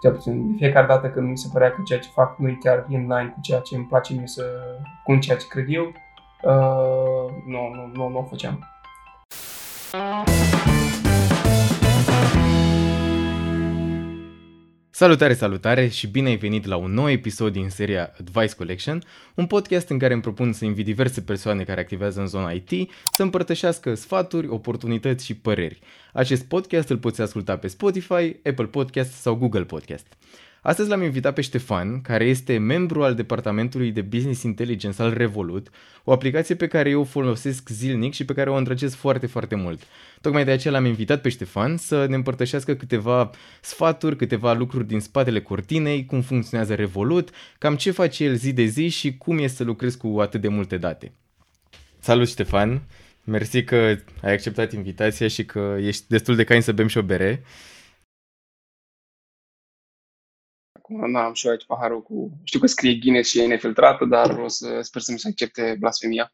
cel puțin de fiecare dată când mi se părea că ceea ce fac nu e chiar in line cu ceea ce îmi place mie să, cu ceea ce cred eu, uh, nu, nu, nu, nu o făceam. Salutare, salutare și bine ai venit la un nou episod din seria Advice Collection, un podcast în care îmi propun să invit diverse persoane care activează în zona IT să împărtășească sfaturi, oportunități și păreri. Acest podcast îl poți asculta pe Spotify, Apple Podcast sau Google Podcast. Astăzi l-am invitat pe Ștefan, care este membru al Departamentului de Business Intelligence al Revolut, o aplicație pe care eu o folosesc zilnic și pe care o îndrăgesc foarte, foarte mult. Tocmai de aceea l-am invitat pe Ștefan să ne împărtășească câteva sfaturi, câteva lucruri din spatele cortinei, cum funcționează Revolut, cam ce face el zi de zi și cum e să lucrezi cu atât de multe date. Salut Ștefan! Mersi că ai acceptat invitația și că ești destul de cain să bem și o bere. Acum am și eu aici paharul cu... Știu că scrie Guinness și e nefiltrată, dar o să sper să mi se accepte blasfemia.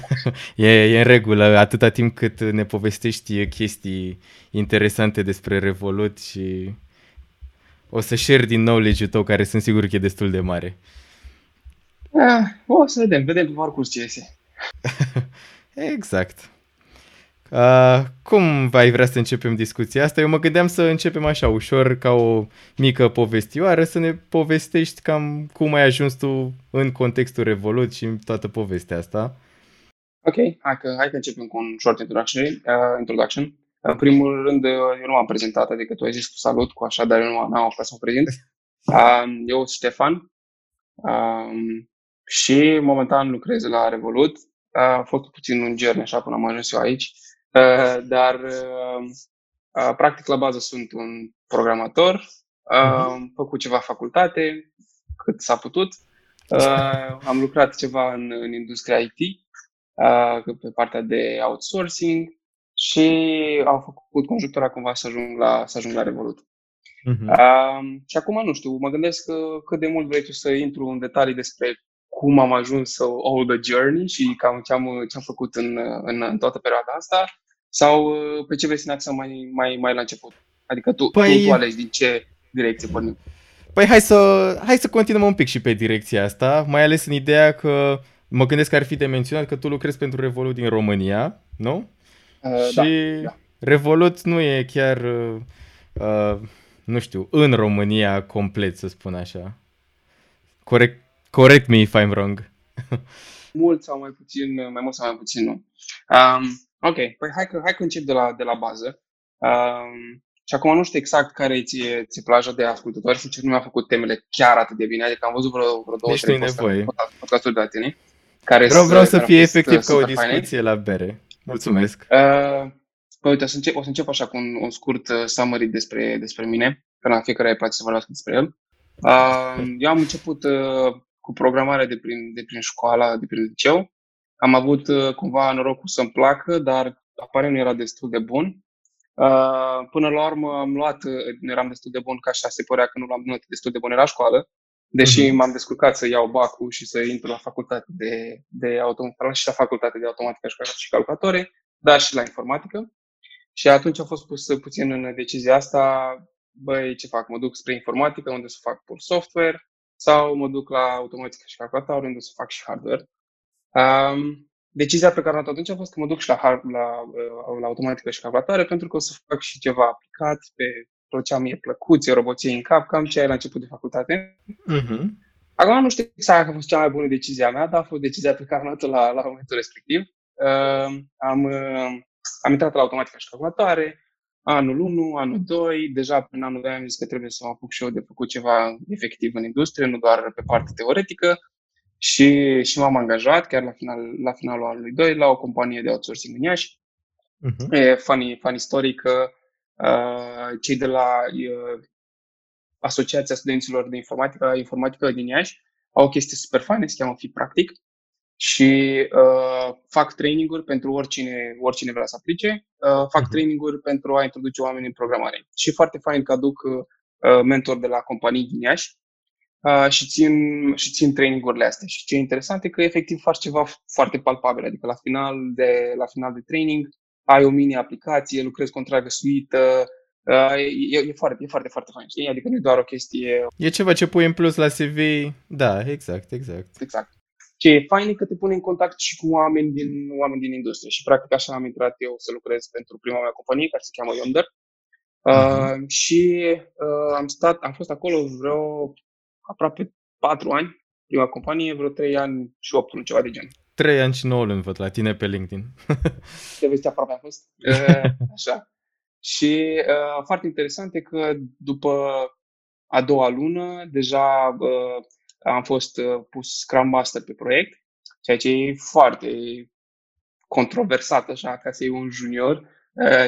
e, e în regulă, atâta timp cât ne povestești chestii interesante despre Revolut și o să share din knowledge-ul tău, care sunt sigur că e destul de mare. Ah, o să vedem, vedem pe parcurs ce iese. exact. Uh, cum ai vrea să începem discuția asta? Eu mă gândeam să începem așa, ușor, ca o mică povestioară, să ne povestești cam cum ai ajuns tu în contextul Revolut și toată povestea asta. Ok, hai că, hai că începem cu un short introduction. Uh, introduction. În primul rând, uh, eu nu m-am prezentat, adică tu ai zis cu salut, cu așa, dar eu nu am apucat să mă prezint. Uh, eu sunt Ștefan uh, și momentan lucrez la Revolut. Uh, a fost puțin un journey așa până am ajuns eu aici. Uh, dar uh, uh, practic la bază sunt un programator, uh-huh. am făcut ceva facultate, cât s-a putut, uh, am lucrat ceva în, în industria IT, uh, pe partea de outsourcing și am făcut conjunctura cumva să ajung la, să ajung la Revolut. Uh-huh. Uh, și acum nu știu, mă gândesc că cât de mult vrei tu să intru în detalii despre cum am ajuns să all the journey și cam ce am, ce am făcut în, în, în toată perioada asta sau uh, pe ce vrei să ne axăm mai, mai, mai la început? Adică tu, păi... tu, tu alegi din ce direcție pornim. Păi hai să, hai să continuăm un pic și pe direcția asta, mai ales în ideea că mă gândesc că ar fi de menționat că tu lucrezi pentru Revolut din România, nu? Uh, și da, da. Revolut nu e chiar, uh, uh, nu știu, în România complet, să spun așa. Corect, correct me if I'm wrong. mult sau mai puțin, mai mult sau mai puțin nu. Um, Ok, păi hai că, hai că încep de la, de la bază. Um, și acum nu știu exact care ți-e, ți plaja de ascultători, sincer nu mi-a făcut temele chiar atât de bine, adică am văzut vreo, vreo două, trei podcasturi de la tine. Care vreau, vreau să fie efectiv ca o discuție fine. la bere. Mulțumesc. Uh, păi uite, o să, încep, o să încep așa cu un, un scurt uh, summary despre, despre mine, că la fiecare îi place să vorbească despre el. Uh, eu am început uh, cu programarea de prin, de prin școala, de prin liceu. Am avut uh, cumva norocul să-mi placă, dar aparent nu era destul de bun. Uh, până la urmă am luat, uh, nu eram destul de bun, ca așa se părea că nu luam note destul de bune la școală, deși uh-huh. m-am descurcat să iau bacul și să intru la facultate de, de automatică și la facultate de automatică și calculatoare, dar și la informatică. Și atunci am fost pus puțin în decizia asta, băi, ce fac? Mă duc spre informatică, unde să fac pur software, sau mă duc la automatică și calculatoare, unde să fac și hardware. Um, decizia pe care am luat atunci a fost că mă duc și la, la, uh, la automatică și calculatoare pentru că o să fac și ceva aplicat pe tot ce am mie plăcut, ție roboție în cap, cam ce ai la început de facultate. Uh-huh. Acum nu știu exact dacă a fost cea mai bună decizia mea, dar a fost decizia pe care am luat-o la, la momentul respectiv. Uh, am, uh, am intrat la automatică și calculatoare, anul 1, anul 2, deja prin anul 2 am zis că trebuie să mă apuc și eu de făcut ceva efectiv în industrie, nu doar pe partea teoretică. Și, și m-am angajat chiar la, final, la finalul anului 2 la o companie de outsourcing în Iași. Uh-huh. E funny, funny story că uh, cei de la uh, Asociația Studenților de Informatică, Informatică din Iași au o chestie super faină, se cheamă Fi Practic și uh, fac traininguri pentru oricine, oricine vrea să aplice, uh, fac uh-huh. traininguri pentru a introduce oameni în programare. Și foarte fain că aduc uh, mentor de la companii din Iași uh, și, țin, și țin trainingurile astea. Și ce e interesant e că efectiv faci ceva foarte palpabil, adică la final de, la final de training ai o mini-aplicație, lucrezi cu o întreagă suită, Uh, e, e, foarte, e foarte, foarte fain, știi? Adică nu e doar o chestie... E ceva ce pui în plus la CV, da, exact, exact. Exact. Ce e fain e că te pune în contact și cu oameni din, oameni din industrie și practic așa am intrat eu să lucrez pentru prima mea companie care se cheamă Yonder. Uh-huh. Uh, și uh, am stat, am fost acolo vreo aproape patru ani, prima companie, vreo trei ani și opt luni, ceva de gen. Trei ani și nouă luni văd la tine pe LinkedIn. Te vezi aproape a fost? Uh, așa. Și uh, foarte interesant e că după a doua lună deja uh, am fost uh, pus Scrum Master pe proiect, ceea ce e foarte controversat așa ca să iei un junior uh,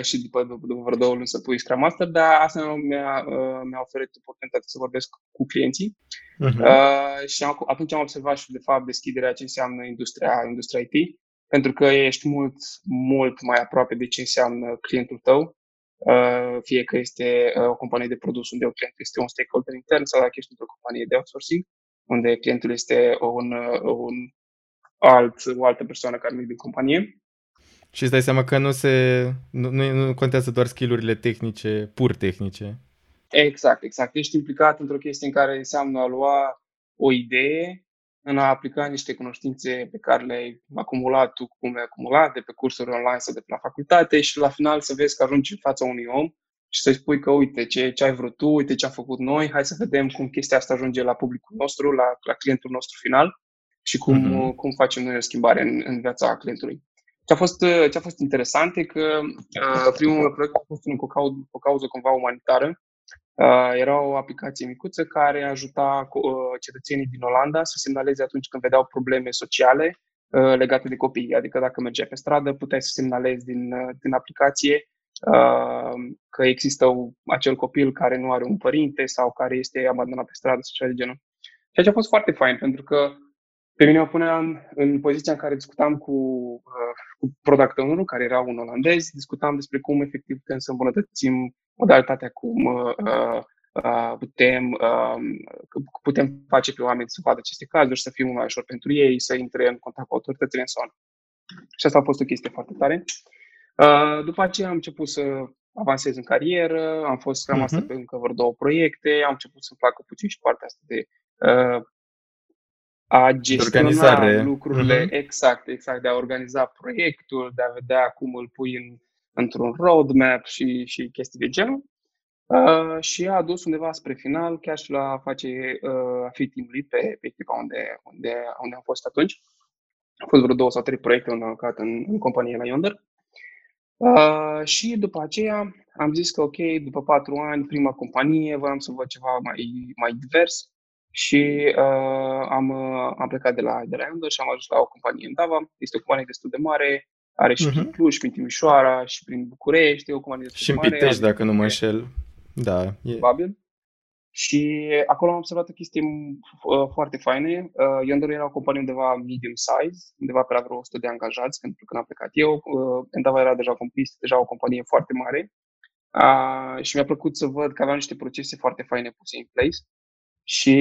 și după, după, după vreo două luni să pui Scrum Master, dar asta mi-a, uh, mi-a oferit oportunitatea să vorbesc cu clienții uh-huh. uh, și am, atunci am observat și de fapt deschiderea ce înseamnă industria, industria IT, pentru că ești mult, mult mai aproape de ce înseamnă clientul tău Uh, fie că este uh, o companie de produs unde un client este un stakeholder intern sau dacă ești într-o companie de outsourcing, unde clientul este un, uh, un alt, o altă persoană care nu e din companie. Și îți dai seama că nu, se, nu, nu, nu contează doar skillurile tehnice, pur tehnice. Exact, exact. Ești implicat într-o chestie în care înseamnă a lua o idee în a aplica niște cunoștințe pe care le-ai acumulat tu, cum le-ai acumulat, de pe cursuri online sau de pe la facultate și la final să vezi că ajungi în fața unui om și să-i spui că uite ce, ce ai vrut tu, uite ce am făcut noi, hai să vedem cum chestia asta ajunge la publicul nostru, la, la clientul nostru final și cum, mm-hmm. cum facem noi o schimbare în, în viața clientului. Ce a fost, ce a fost interesant e că uh, primul proiect a fost cu o, o cauză cumva umanitară Uh, era o aplicație micuță care ajuta uh, cetățenii din Olanda să semnaleze atunci când vedeau probleme sociale uh, legate de copii. Adică dacă mergeai pe stradă, puteai să semnalezi din, uh, din aplicație uh, că există o, acel copil care nu are un părinte sau care este abandonat pe stradă sau ceva de genul. Ceea ce a fost foarte fain, pentru că pe mine mă puneam în poziția în care discutam cu, uh, cu product owner care era un olandez, discutam despre cum efectiv putem să îmbunătățim modalitatea cum uh, uh, putem, uh, putem face pe oameni să vadă aceste cazuri, să fie mult mai ușor pentru ei, să intre în contact cu autoritățile în son. Și asta a fost o chestie foarte tare. Uh, după aceea am început să avansez în carieră, am fost cam asta uh-huh. pe încă vreo două proiecte, am început să-mi placă puțin și partea asta de uh, a gestiona Organizare. lucrurile, uh-huh. exact, exact, de a organiza proiectul, de a vedea cum îl pui în, într-un roadmap și, și chestii de genul. Uh, și a adus undeva spre final, chiar și la a face uh, a fi team lead pe, pe echipa unde, unde, unde am fost atunci. Au fost vreo două sau trei proiecte unde am lucrat în, în companie la Yonder. Uh, și după aceea am zis că ok, după patru ani, prima companie, voiam să văd ceva mai, mai divers și uh, am, uh, am plecat de la, de la Yonder și am ajuns la o companie în Dava. Este o companie destul de mare, are și uh-huh. prin Cluj, prin Timișoara și prin București, e o companie destul și de mare. Și în Pitești, dacă nu mă înșel. Da. E... Probabil. Și acolo am observat o chestie uh, foarte faine. Uh, Yonder era o companie undeva medium size, undeva pe la vreo 100 de angajați când, când am plecat eu. Uh, Endava era deja compis, deja o companie foarte mare. Uh, și mi-a plăcut să văd că aveam niște procese foarte faine puse în place și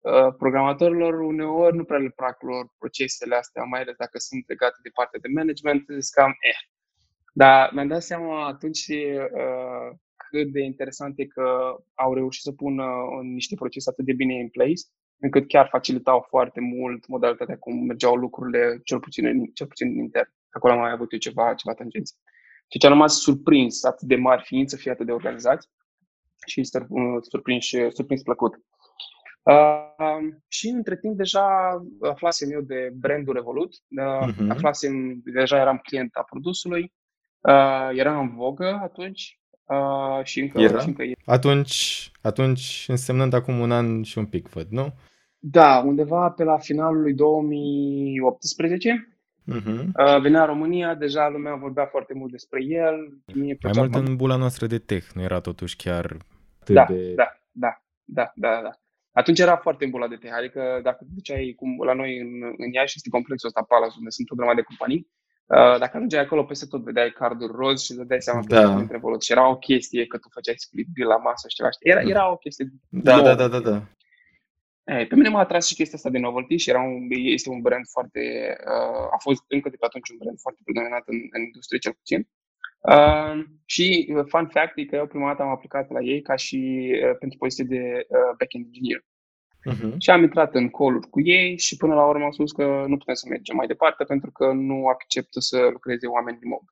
uh, programatorilor uneori nu prea le plac lor procesele astea, mai ales dacă sunt legate de partea de management, sunt cam eh. Dar mi-am dat seama atunci uh, cât de interesant e că au reușit să pună niște procese atât de bine în place, încât chiar facilitau foarte mult modalitatea cum mergeau lucrurile, cel puțin, cel puțin în intern. Acolo am mai avut eu ceva, ceva tangenți. Și ce am rămas surprins atât de mari fiind să fie atât de organizați și surprins, surprins plăcut. Uh, și între timp deja aflasem eu de brandul Revolut, uh, uh-huh. aflasem, deja eram client a produsului, uh, era în vogă atunci uh, și încă, era? și încă e. Atunci, atunci însemnând acum un an și un pic, văd, nu? Da, undeva pe la finalul lui 2018. Uh-huh. Uh, venea în România, deja lumea vorbea foarte mult despre el. Mie Mai mult în bula noastră de tech, nu era totuși chiar da, de... Da, da, da, da, da. Atunci era foarte îmbulat de tech, adică dacă duceai cum la noi în, în Iași este complexul ăsta Palace, unde sunt o grămadă de companii, uh, dacă ajungeai acolo peste tot vedeai carduri roz și îți dai seama că da. între volut. Și era o chestie că tu făceai split bill la masă și ceva. Era, era o chestie Da, da, da, da, da. Ei, pe mine m-a atras și chestia asta de novelty și era un, este un brand foarte, uh, a fost încă de pe atunci un brand foarte predominant în, în industrie cel puțin. Uh, și uh, fun fact e că eu prima dată am aplicat la ei ca și uh, pentru poziție de uh, backend engineer. Uh-huh. Și am intrat în call cu ei și până la urmă am spus că nu putem să mergem mai departe pentru că nu acceptă să lucreze oameni remote.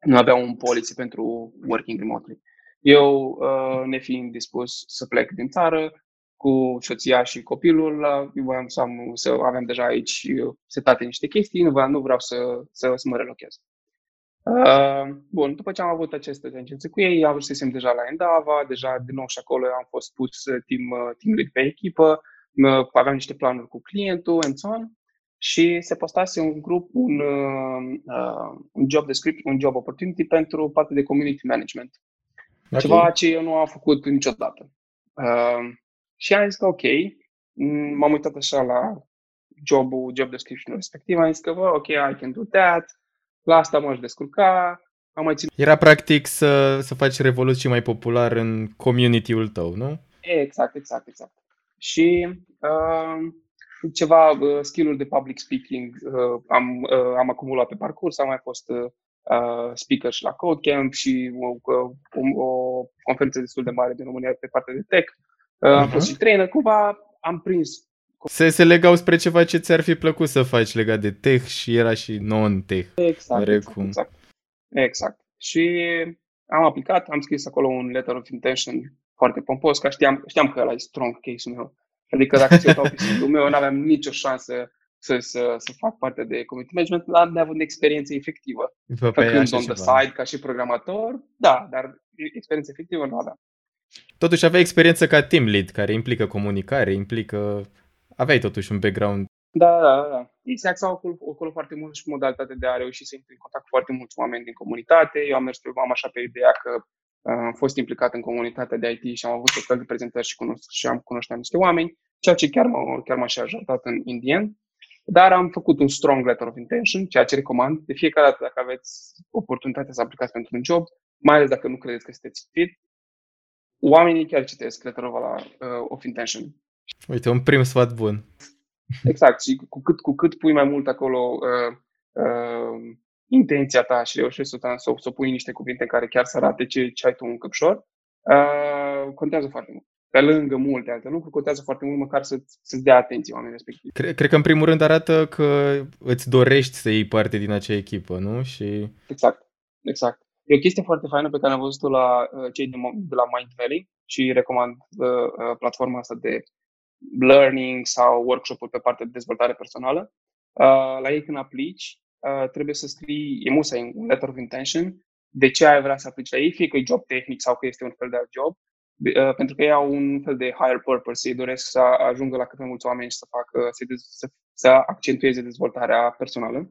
Nu aveau un policy pentru working remotely. Eu, uh, nefiind dispus să plec din țară, cu soția și copilul, eu voiam să, am, să avem deja aici setate niște chestii, nu vreau, nu vreau să, să, să mă relochez. Uh, bun, după ce am avut aceste tendențe cu ei, ajunsesem deja la Endava, deja din nou și acolo am fost pus team, team lead pe echipă, aveam niște planuri cu clientul, and so on, și se postase un grup, un, uh, un job description, un job opportunity pentru partea de community management. Okay. Ceva ce eu nu am făcut niciodată. Uh, și am zis că ok, m-am uitat așa la jobul, job description respectiv, am zis că, ok, I can do that, la asta m-aș descurca, am mai ținut... Era practic să, să faci revoluții mai popular în community-ul tău, nu? Exact, exact, exact. Și uh, ceva uh, skill-uri de public speaking uh, am, uh, am acumulat pe parcurs, am mai fost uh, speaker și la Codecamp și o, o, o conferință destul de mare din România pe partea de tech. Uh, uh-huh. Am fost și trainer, cumva am prins se, se legau spre ceva ce ți-ar fi plăcut să faci legat de tech și era și non-tech. Exact, exact, exact. Exact. Și am aplicat, am scris acolo un letter of intention foarte pompos, că știam, știam că ăla e strong case-ul meu. Adică dacă ți-o dau pe meu, nu aveam nicio șansă să, să, să fac parte de community management, la neavând experiență efectivă. Făcând on the side ca și programator, da, dar experiență efectivă nu aveam. Totuși aveai experiență ca team lead, care implică comunicare, implică aveai totuși un background. Da, da, da. Exact, sau acolo, acolo foarte mult și modalitatea de a reuși să intri în contact cu foarte mulți oameni din comunitate. Eu am mers pe am așa pe ideea că uh, am fost implicat în comunitatea de IT și am avut o fel de prezentări și, cunosc, și am cunoșteam niște oameni, ceea ce chiar m-a, chiar m-a și ajutat în Indien. Dar am făcut un strong letter of intention, ceea ce recomand de fiecare dată dacă aveți oportunitatea să aplicați pentru un job, mai ales dacă nu credeți că sunteți fit, oamenii chiar citesc letter of, uh, of intention Uite, un prim sfat bun. Exact, și cu cât, cu cât pui mai mult acolo uh, uh, intenția ta și reușești să, să, să pui niște cuvinte care chiar să arate ce, ce ai tu în căpșor, uh, contează foarte mult. Pe lângă multe alte lucruri, contează foarte mult măcar să, să-ți dea atenție oamenii respectivi. Cred, cred că în primul rând arată că îți dorești să iei parte din acea echipă, nu? Și... Exact, exact. E o chestie foarte faină pe care am văzut-o la uh, cei de, de la Mind Valley și recomand uh, uh, platforma asta de learning sau workshop-uri pe partea de dezvoltare personală. Uh, la ei când aplici, uh, trebuie să scrii emusa un letter of intention de ce ai vrea să aplici la ei, fie că e job tehnic sau că este un fel de alt job, uh, pentru că ei au un fel de higher purpose, ei doresc să ajungă la cât mai mulți oameni și să facă, să, să, să accentueze dezvoltarea personală.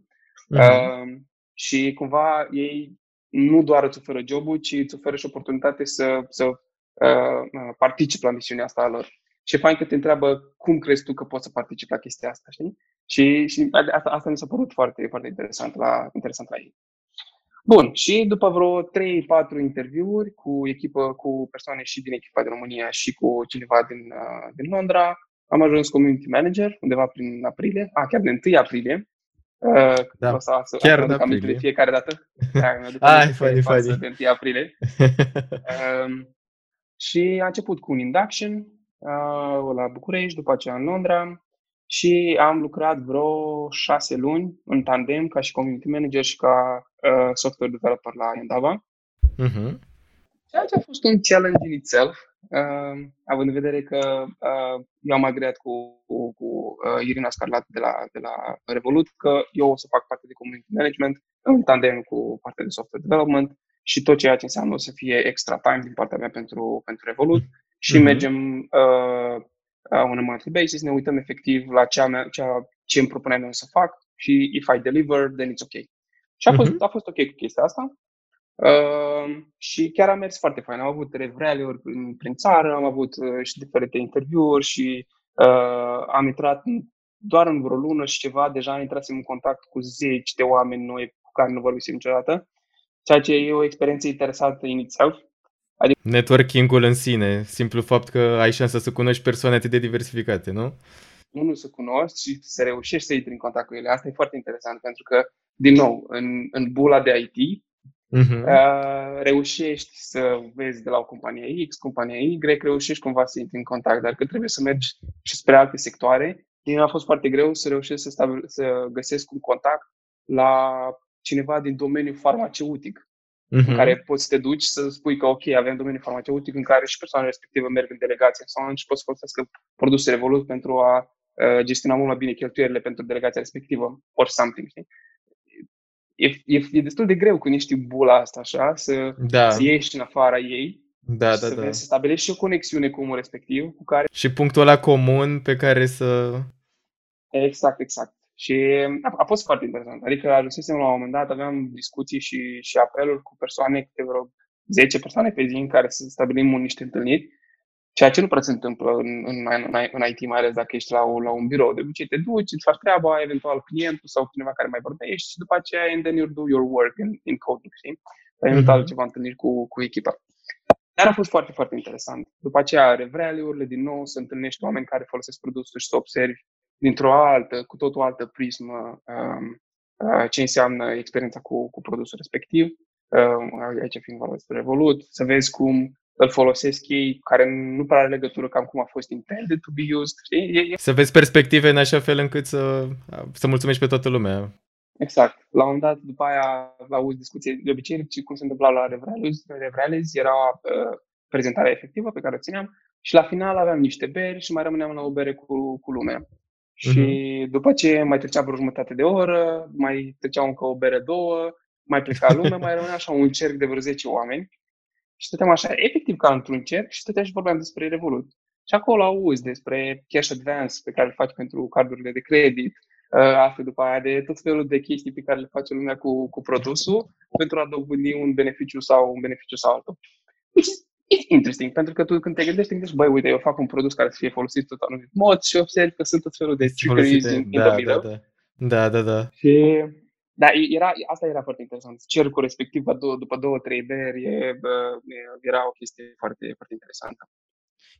Uh-huh. Uh, și cumva ei nu doar îți oferă jobul, ci îți oferă și oportunitate să, să uh, participi la misiunea asta a lor. Și e fain că te întreabă cum crezi tu că poți să participi la chestia asta, știi? Și, și asta, asta mi s-a părut foarte, foarte interesant la, interesant la ei. Bun, și după vreo 3-4 interviuri cu echipă, cu persoane și din echipa din România și cu cineva din, uh, din Londra, am ajuns community manager undeva prin aprilie, a, chiar de 1 aprilie. Uh, da, o să, să chiar în aprilie. de fiecare dată. Da, Ai, funny, funny. De 1 aprilie. um, și a început cu un induction, la București, după aceea în Londra și am lucrat vreo șase luni în tandem ca și community manager și ca uh, software developer la Endava. Uh-huh. Ceea ce a fost un challenge in itself, uh, având în vedere că uh, eu am agreat cu, cu, cu uh, Irina Scarlat de la, de la Revolut că eu o să fac parte de community management în tandem cu partea de software development și tot ceea ce înseamnă să fie extra time din partea mea pentru, pentru Revolut și mm-hmm. mergem uh, on a monthly basis, ne uităm efectiv la ce, am, ce, ce îmi propuneam să fac și if I deliver, then it's ok. Și a fost, mm-hmm. a fost ok cu chestia asta. Uh, și chiar a mers foarte fain. Am avut revrealeuri prin, prin țară, am avut uh, și diferite interviuri și uh, am intrat doar în vreo lună și ceva, deja am intrat în contact cu zeci de oameni noi cu care nu vorbim niciodată, ceea ce e o experiență interesantă inițial. Adică... Networking-ul în sine, simplu fapt că ai șansa să cunoști persoane atât de diversificate, nu? Unul să cunoști și să reușești să intri în contact cu ele. Asta e foarte interesant pentru că, din nou, în, în bula de IT, Uh-huh. Uh, reușești să vezi de la o companie X, compania Y, reușești cumva să intri în contact, dar că trebuie să mergi și spre alte sectoare. Mie a fost foarte greu să reușesc să, stabil, să găsesc un contact la cineva din domeniul farmaceutic, uh-huh. în mhm. care poți să te duci să spui că ok, avem domeniul farmaceutic în care și persoanele respective merg în delegație sau și poți să folosească produse Revolut pentru a uh, gestiona mult mai bine cheltuielile pentru delegația respectivă, or something, știi? E, e, e destul de greu când ești bula asta, așa, să, da. să ieși în afara ei da, da, să, da. să stabilești și o conexiune cu omul respectiv cu care... Și punctul ăla comun pe care să... Exact, exact. Și a, a fost foarte interesant. Adică ajunsesem la un moment dat, aveam discuții și, și apeluri cu persoane, câte vreo 10 persoane pe zi în care să stabilim un niște întâlniri, ceea ce nu prea se întâmplă în, în, în, în IT, mai ales dacă ești la, la un birou. De obicei te duci, îți faci treaba, eventual clientul sau cineva care mai vorbești și după aceea and then you do your work in, in coding, știi? Eventual mm-hmm. ceva întâlniri cu, cu echipa. Dar a fost foarte, foarte interesant. După aceea are value din nou, să întâlnești oameni care folosesc produsul și să observi dintr-o altă, cu tot o altă prismă, um, uh, ce înseamnă experiența cu, cu produsul respectiv. Uh, aici fiind vorba despre Revolut, să vezi cum îl folosesc ei, care nu prea are legătură cam cum a fost intended to be used. Știi? E, e... Să vezi perspective în așa fel încât să, să mulțumești pe toată lumea. Exact. La un moment dat, după aia, auzi discuție de obicei, cum se întâmpla la Revrealez. Revrealez era uh, prezentarea efectivă pe care o țineam și la final aveam niște beri și mai rămâneam la o bere cu, cu lumea. Și uh-huh. după ce mai trecea vreo jumătate de oră, mai trecea încă o bere, două, mai pleca lumea, mai rămânea așa un cerc de vreo 10 oameni. Și stăteam așa, efectiv ca într-un cerc și stăteam și vorbeam despre Revolut. Și acolo auzi despre cash advance pe care îl faci pentru cardurile de credit, uh, asta după aia de tot felul de chestii pe care le face lumea cu, cu produsul pentru a dobândi un beneficiu sau un beneficiu sau altul. It's interesting, pentru că tu când te gândești, te gândești, băi, uite, eu fac un produs care să fie folosit tot anumit mod și observi că sunt tot felul de trickeries in, da, in da, da. da, da, da. Și da, era, asta era foarte interesant. Cercul respectiv, după, după două, trei beri, e, bă, era o chestie foarte, foarte interesantă.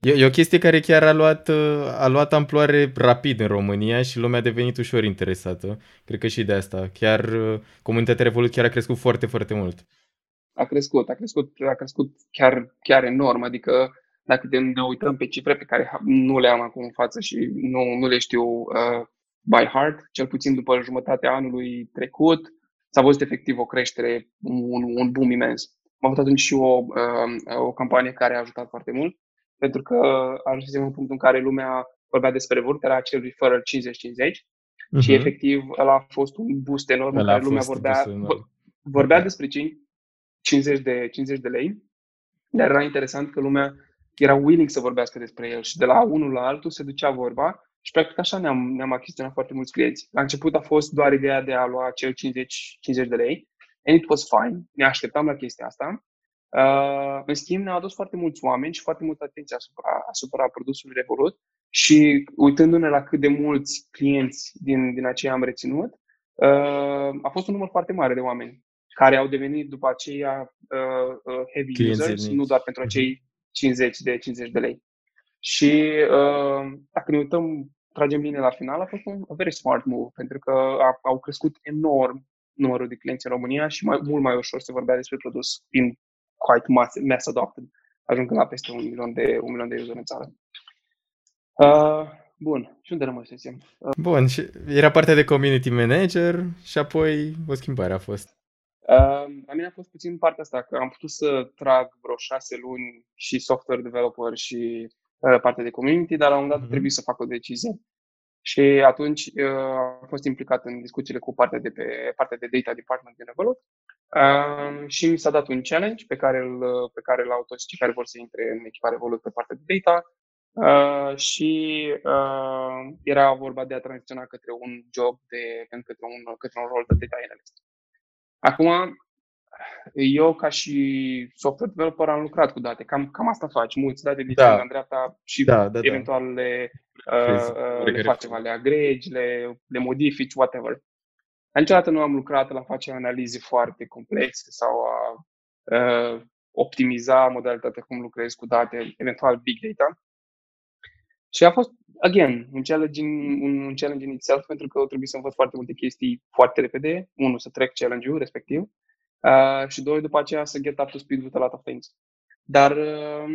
E, e o chestie care chiar a luat, a luat amploare rapid în România și lumea a devenit ușor interesată. Cred că și de asta. Chiar comunitatea Revolut chiar a crescut foarte, foarte mult. A crescut, a crescut, a crescut chiar, chiar enorm. Adică dacă ne uităm pe cifre pe care nu le am acum în față și nu, nu le știu uh, by heart, cel puțin după jumătatea anului trecut, s-a văzut efectiv o creștere, un, un boom imens. Am avut atunci și o, uh, o campanie care a ajutat foarte mult, pentru că a ajuns în punctul în care lumea vorbea despre vârt, era acel referral 50-50 uh-huh. și mhm. efectiv ăla a fost un boost enorm în care lumea vorbea, vorbea despre 50 de, 50 de lei, dar era interesant că lumea era willing să vorbească despre el și de la unul la altul se ducea vorba și practic așa ne-am, ne-am achiziționat foarte mulți clienți. La început a fost doar ideea de a lua cel 50, 50 de lei and it was fine. Ne așteptam la chestia asta. Uh, în schimb, ne-au adus foarte mulți oameni și foarte multă atenție asupra, asupra produsului Revolut și uitându-ne la cât de mulți clienți din, din aceea am reținut, uh, a fost un număr foarte mare de oameni care au devenit după aceea uh, uh, heavy clienți users, nu doar pentru acei 50 de 50 de lei. Și uh, dacă ne uităm tragem linie la final, a fost un a very smart move, pentru că a, au crescut enorm numărul de clienți în România și mai, mult mai ușor se vorbea despre produs fiind quite mass, mass adopted, ajungând la peste un milion de, un milion de user în țară. Uh, bun, și unde rămăsesem? Uh, bun, și era partea de community manager și apoi o schimbare a fost. Uh, la mine a fost puțin partea asta, că am putut să trag vreo șase luni și software developer și Uh, partea de community, dar la un moment dat mm-hmm. trebuie să fac o decizie. Și atunci uh, am fost implicat în discuțiile cu partea de pe partea de data department din Revolut uh, și mi s-a dat un challenge pe care, îl, pe care l-au toți cei care vor să intre în echipa Revolut pe partea de data uh, și uh, era vorba de a tranziționa către un job de, către un, către un rol de data analyst. Acum, eu, ca și software developer, am lucrat cu date. Cam, cam asta faci. Mulți date din da. în dreapta și da, da, da. eventual da. le, uh, uh, le faci ceva, le agregi, le, le modifici, whatever. Dar niciodată nu am lucrat la face analize foarte complexe sau a uh, optimiza modalitatea cum lucrezi cu date, eventual big data. Și a fost, again, un challenge, in, un, un challenge in itself, pentru că trebuie să învăț foarte multe chestii foarte repede. Unul, să trec challenge-ul respectiv uh, și doi, după aceea să get up to speed with a lot of things. Dar uh,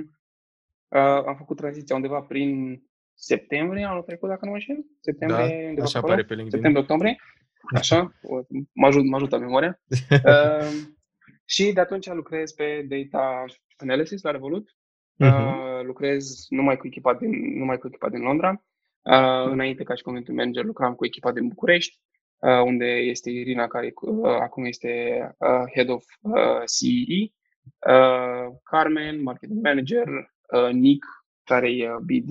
uh, am făcut tranziția undeva prin septembrie anul trecut, dacă nu mă înșel. Septembrie, da, așa apare pe LinkedIn. Septembrie-octombrie. Așa, mă, ajut, mă ajută memoria. uh, și de atunci lucrez pe data analysis la Revolut. Uh-huh. lucrez numai cu echipa din, numai cu echipa din Londra. Uh, înainte, ca și community manager, lucram cu echipa din București, uh, unde este Irina, care uh, acum este uh, head of uh, CEE, uh, Carmen, marketing manager, uh, Nick, care e uh, BD,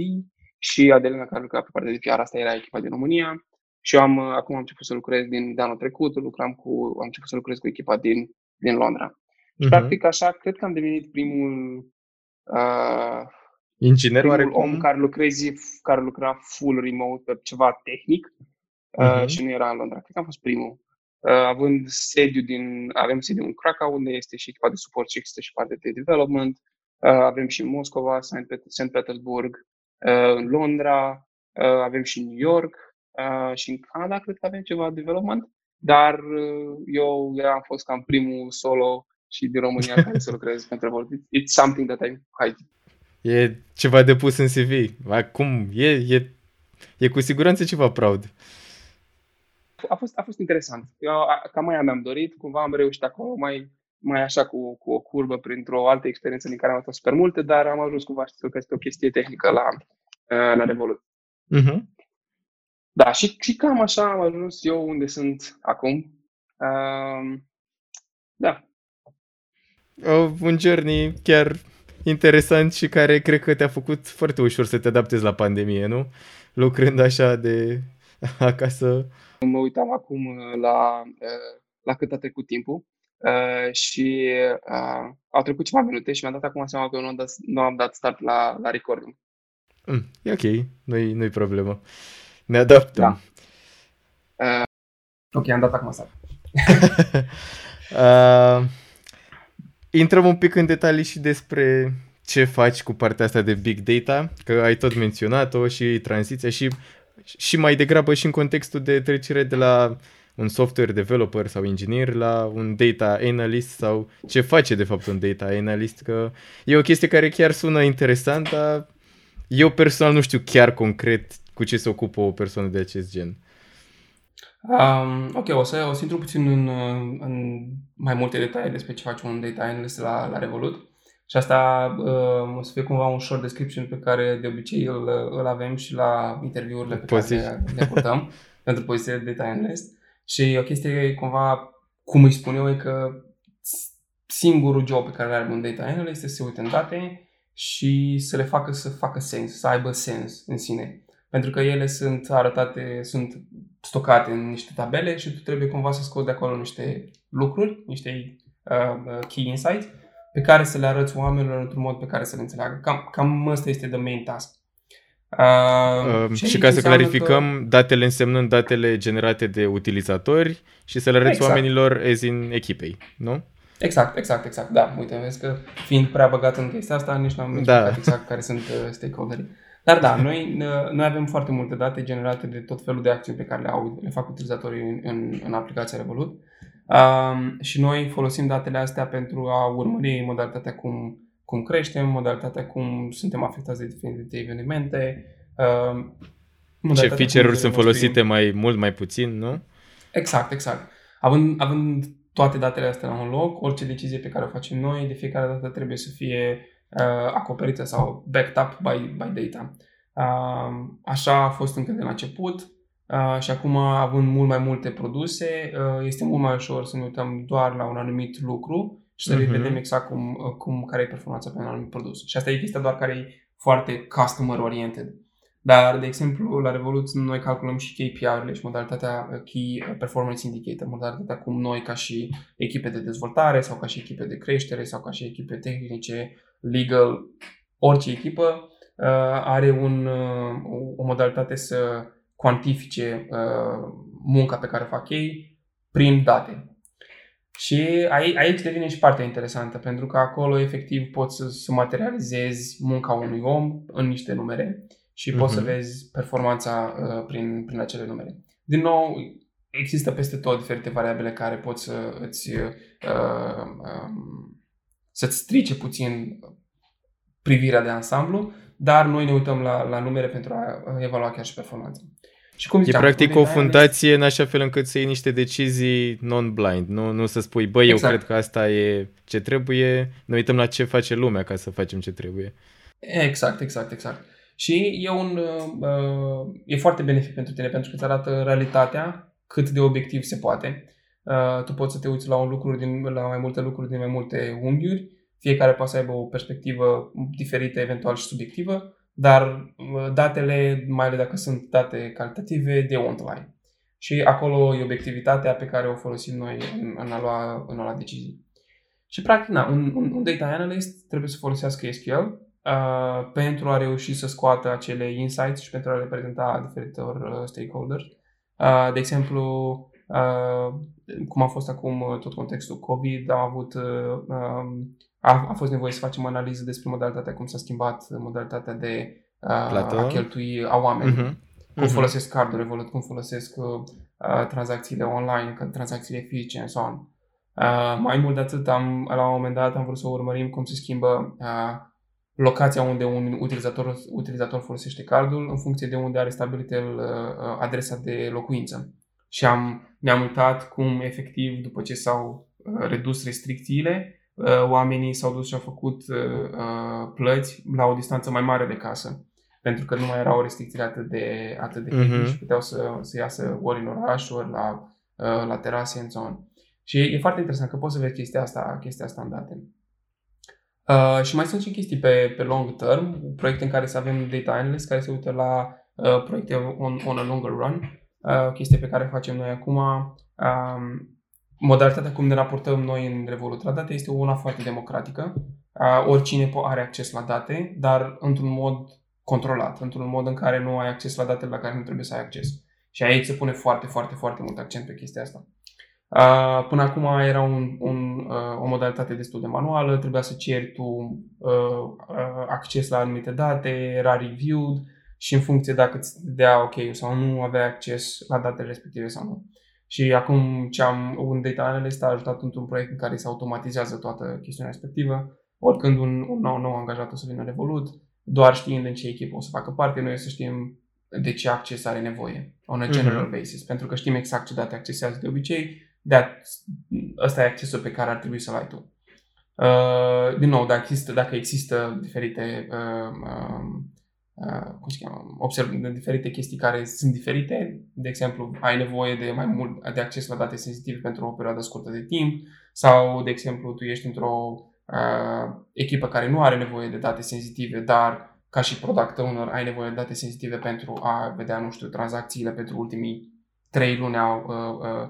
și Adelina, care lucra pe partea de PR, asta era echipa din România. Și eu am, uh, acum am început să lucrez din de anul trecut, lucram cu, am început să lucrez cu echipa din, din Londra. Uh-huh. Și mhm. practic așa, cred că am devenit primul uh, Inginer primul om care, lucrezi, care lucra full remote pe ceva tehnic uh-huh. uh, și nu era în Londra. Cred că am fost primul. Uh, având sediu din, avem sediu în Krakow, unde este și echipa de suport și există și partea de development. Uh, avem și în Moscova, St. Petersburg, uh, în Londra, uh, avem și în New York uh, și în Canada, cred că avem ceva development. Dar uh, eu am fost cam primul solo și din România care să lucrez pentru Revolt. It's something that I'm quite E ceva de pus în CV. Acum, e, e, e cu siguranță ceva proud. A fost, a fost interesant. Eu cam mai mi-am dorit, cumva am reușit acolo mai, mai așa cu, cu o curbă printr-o altă experiență din care am avut super multe, dar am ajuns cumva știu că este o chestie tehnică la, uh, la Revolut. Uh-huh. Da, și, și cam așa am ajuns eu unde sunt acum. Uh, da. Un journey chiar interesant și care cred că te-a făcut foarte ușor să te adaptezi la pandemie, nu? Lucrând așa de acasă. Mă uitam acum la, la cât a trecut timpul și au trecut ceva minute și mi-am dat acum seama că eu nu am dat, nu am dat start la, la recording. Mm, e ok, nu-i, nu-i problemă. Ne adaptăm. Da. Uh, ok, am dat acum start. uh, intrăm un pic în detalii și despre ce faci cu partea asta de big data, că ai tot menționat-o și tranziția și, și mai degrabă și în contextul de trecere de la un software developer sau inginer la un data analyst sau ce face de fapt un data analyst, că e o chestie care chiar sună interesant, dar eu personal nu știu chiar concret cu ce se ocupă o persoană de acest gen. Um, ok, o să, o să intru puțin în, în mai multe detalii despre ce face un data analyst la, la Revolut. Și asta uh, o să fie cumva un short description pe care de obicei îl, îl avem și la interviurile pe Pozitiv. care le, le purtăm pentru poziția de data analyst. Și o chestie cumva, cum îi spun eu, e că singurul job pe care îl are un data analyst este să se uite în date și să le facă să facă sens, să aibă sens în sine pentru că ele sunt arătate, sunt stocate în niște tabele și tu trebuie cumva să scoți de acolo niște lucruri, niște uh, uh, key insights pe care să le arăți oamenilor într-un mod pe care să le înțeleagă. Cam, cam ăsta este the main task. Uh, uh, și ca să clarificăm, că... datele însemnând datele generate de utilizatori și să le arăți exact. oamenilor as in echipei, nu? Exact, exact, exact. Da, uite, vezi că fiind prea băgat în chestia asta, nici nu am da. exact care sunt uh, stakeholderii. Dar da, noi, noi avem foarte multe date generate de tot felul de acțiuni pe care le, au, le fac utilizatorii în, în, în aplicația Revolut. Um, și noi folosim datele astea pentru a urmări modalitatea cum, cum creștem, modalitatea cum suntem afectați de diferite evenimente. Um, Ce feature-uri sunt folosite mai mult, mai puțin, nu? Exact, exact. Având, având toate datele astea la un loc, orice decizie pe care o facem noi, de fiecare dată trebuie să fie uh, acoperită sau backed up by, by data. Uh, așa a fost încă de la început uh, și acum având mult mai multe produse, uh, este mult mai ușor să ne uităm doar la un anumit lucru și să uh-huh. vedem exact cum, uh, cum, care e performanța pe un anumit produs. Și asta e chestia doar care e foarte customer oriented. Dar, de exemplu, la Revolut noi calculăm și KPI-urile și modalitatea uh, Key Performance Indicator, modalitatea cum noi ca și echipe de dezvoltare sau ca și echipe de creștere sau ca și echipe tehnice legal, orice echipă uh, are un, uh, o modalitate să cuantifice uh, munca pe care o fac ei prin date. Și aici devine și partea interesantă, pentru că acolo efectiv poți să, să materializezi munca unui om în niște numere și uh-huh. poți să mhm. vezi performanța uh, prin, prin acele numere. Din nou, există peste tot diferite variabile care pot să îți, uh, um, să-ți strice puțin privirea de ansamblu, dar noi ne uităm la, la numere pentru a evalua chiar și performanța. Și cum ziceam, e practic o fundație în așa fel încât să iei niște decizii non-blind, nu, nu să spui, băi, exact. eu cred că asta e ce trebuie, ne uităm la ce face lumea ca să facem ce trebuie. Exact, exact, exact. Și e, un, uh, e foarte benefic pentru tine pentru că îți arată realitatea cât de obiectiv se poate. Uh, tu poți să te uiți la un lucru din, la mai multe lucruri din mai multe unghiuri, fiecare poate să aibă o perspectivă diferită, eventual și subiectivă, dar uh, datele, mai ales dacă sunt date calitative, de won't lie. Și acolo e obiectivitatea pe care o folosim noi în, în, a, lua, în a lua decizii. Și practic, na, un, un, un data analyst trebuie să folosească SQL uh, pentru a reuși să scoată acele insights și pentru a le prezenta diferitor uh, stakeholders. Uh, de exemplu, uh, cum a fost acum uh, tot contextul COVID, am avut uh, um, a, a fost nevoie să facem analiză despre modalitatea cum s-a schimbat modalitatea de uh, a cheltui a oameni. Uh-huh. Cum uh-huh. folosesc carduri Revolut, cum folosesc uh, tranzacțiile online, tranzacțiile fizice, and so on. Uh, mai mult de atât, am, la un moment dat am vrut să urmărim cum se schimbă uh, locația unde un utilizator, utilizator folosește cardul în funcție de unde are stabilit el uh, adresa de locuință. Și am, ne-am uitat cum efectiv, după ce s-au uh, redus restricțiile, Uh, oamenii s-au dus și au făcut uh, uh, plăți la o distanță mai mare de casă. Pentru că nu mai erau restricțiile atât de, atât de uh-huh. și puteau să, să iasă ori în oraș, ori la, la terase, în zonă. Și e foarte interesant că poți să vezi chestia asta, chestia asta în date. Uh, și mai sunt și chestii pe, pe long term, proiecte în care să avem data analysts care se uită la uh, proiecte on, on a longer run, uh, chestii pe care facem noi acum. Um, modalitatea cum ne raportăm noi în Revolut la date este una foarte democratică. Oricine are acces la date, dar într-un mod controlat, într-un mod în care nu ai acces la datele la care nu trebuie să ai acces. Și aici se pune foarte, foarte, foarte mult accent pe chestia asta. Până acum era un, un, o modalitate destul de manuală, trebuia să ceri tu acces la anumite date, era reviewed și în funcție dacă îți dea ok sau nu aveai acces la datele respective sau nu. Și acum ce am, un data analyst a ajutat într-un proiect în care se automatizează toată chestiunea respectivă. Oricând un, un nou, nou angajat o să vină Revolut, doar știind în ce echipă o să facă parte, noi o să știm de ce acces are nevoie, on a general mm-hmm. basis, pentru că știm exact ce date accesează de obicei, de ăsta e accesul pe care ar trebui să-l ai tu. Uh, din nou, dacă există, dacă există diferite uh, uh, Uh, cum se cheamă, observ de diferite chestii care sunt diferite. De exemplu, ai nevoie de mai mult de acces la date sensitive pentru o perioadă scurtă de timp sau, de exemplu, tu ești într-o uh, echipă care nu are nevoie de date sensitive, dar ca și product owner ai nevoie de date sensitive pentru a vedea, nu știu, tranzacțiile pentru ultimii trei luni a uh, uh, uh,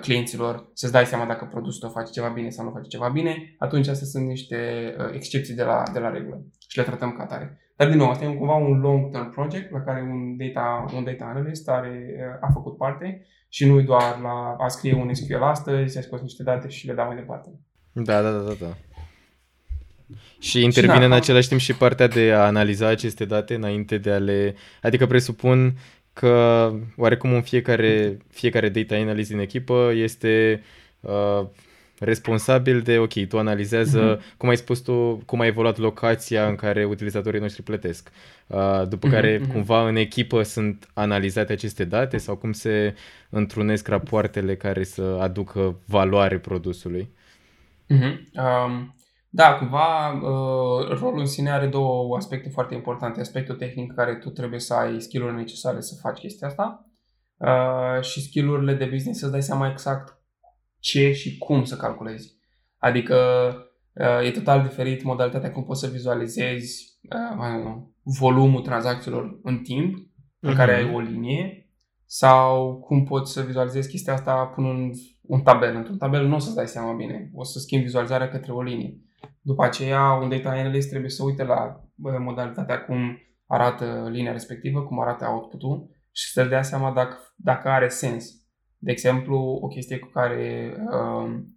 clienților, să-ți dai seama dacă produsul tău face ceva bine sau nu face ceva bine, atunci astea sunt niște uh, excepții de la, de la regulă și le tratăm ca tare. Dar din nou, asta e cumva un long-term project la care un data, un data analyst are, a făcut parte și nu doar la a scrie un SQL astăzi, a scos niște date și le dau mai departe. Da, da, da, da. da. Și intervine și da, în același timp și partea de a analiza aceste date înainte de a le... Adică presupun că oarecum în fiecare, fiecare data analyst din echipă este uh, responsabil de, ok, tu analizează, mm-hmm. cum ai spus tu, cum a evoluat locația în care utilizatorii noștri plătesc. Uh, după mm-hmm. care, mm-hmm. cumva, în echipă sunt analizate aceste date sau cum se întrunesc rapoartele care să aducă valoare produsului? Mm-hmm. Um, da, cumva uh, rolul în sine are două aspecte foarte importante. Aspectul tehnic care tu trebuie să ai skill-urile necesare să faci chestia asta uh, și skill-urile de business să dai seama exact ce și cum să calculezi. Adică uh, e total diferit modalitatea cum poți să vizualizezi uh, volumul tranzacțiilor în timp, uh-huh. în mhm. care ai o linie, sau cum poți să vizualizezi chestia asta punând un tabel. Într-un tabel nu o să-ți dai seama bine, o să schimbi vizualizarea către o linie. După aceea, un data analyst trebuie să uite la modalitatea cum arată linia respectivă, cum arată output-ul și să dea seama dacă, dacă are sens. De exemplu, o chestie cu care um,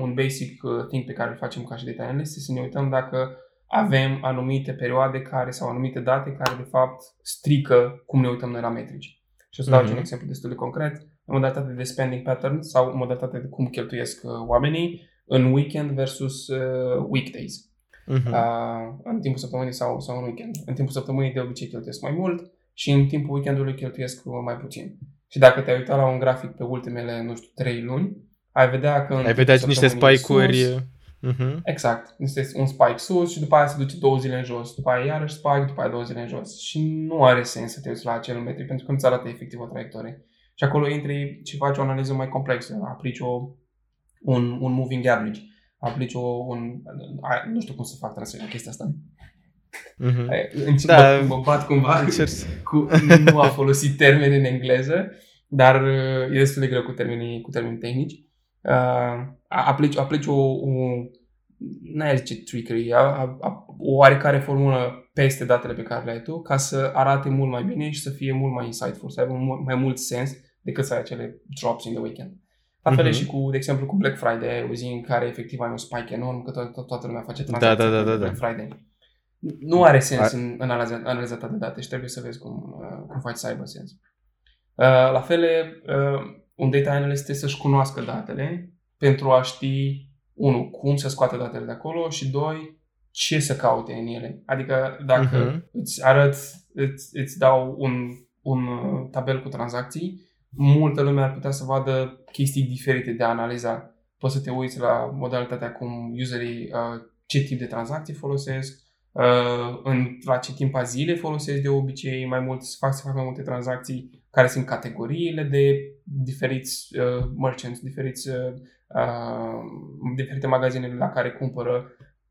un basic uh, thing pe care îl facem ca și data analyst este să ne uităm dacă avem anumite perioade care sau anumite date care de fapt strică cum ne uităm noi la metrici. Și o să dau Mhm. un exemplu destul de concret. În modalitate de spending pattern sau în modalitate de cum cheltuiesc uh, oamenii în weekend versus uh, weekdays. Mhm. Uh, în timpul săptămânii sau, sau în weekend. În timpul săptămânii de obicei cheltuiesc mai mult și în timpul weekendului cheltuiesc uh, mai puțin. Și dacă te-ai uitat la un grafic pe ultimele, nu știu, 3 luni, ai vedea că în Ai vedea timpul niște săptămânii spike-uri. sus, Mhm. Exact. Este un spike sus și după aia se duce două zile în jos. După aia iarăși spike, după aia două zile în jos. Și nu are sens să te uiți la acel metric pentru că nu-ți arată efectiv o traiectorie. Și acolo intri și faci o analiză mai complexă. Aplici o, un, un moving average. Aplici o, un... a- Nu știu cum să fac translate chestia asta. Mhm. Încerc, Da. mă, mă bat cumva Încerc să- cu nu a folosit termeni în engleză, dar uh, e destul de greu cu termenii, cu termeni tehnici. Uh, aplici, aplici o, o n-ai zice trickery, a, a, a, o oarecare formulă peste datele pe care le ai tu, ca să arate mult mai bine și să fie mult mai insightful, să aibă mult, mai mult sens decât să ai acele drops in the weekend. La fel Mhm. e și cu, de exemplu, cu Black Friday, o zi în care efectiv ai un spike enorm, că to- to- toată lumea face Da, tranzacții da, da, pe da, da. Black Friday. Nu are sens Ar- în analiza, analiza ta de date și trebuie să vezi cum, uh, cum faci să aibă sens. Uh, la fel, uh, un data analyst trebuie să-și cunoască datele pentru a ști, unu, cum să scoată datele de acolo și doi, ce să caute în ele. Adică dacă Mhm. îți arăt, îți, îți dau un, un uh, tabel cu tranzacții, multă lume ar putea să vadă chestii diferite de analiza. Poți să te uiți la modalitatea cum userii uh, ce tip de tranzacții folosesc, uh, în, la ce timp a zile folosesc de obicei, mai mult, să fac, să fac mai multe tranzacții, care sunt categoriile de diferiți uh, merchants, diferiți, uh, uh, diferite magazine la care cumpără,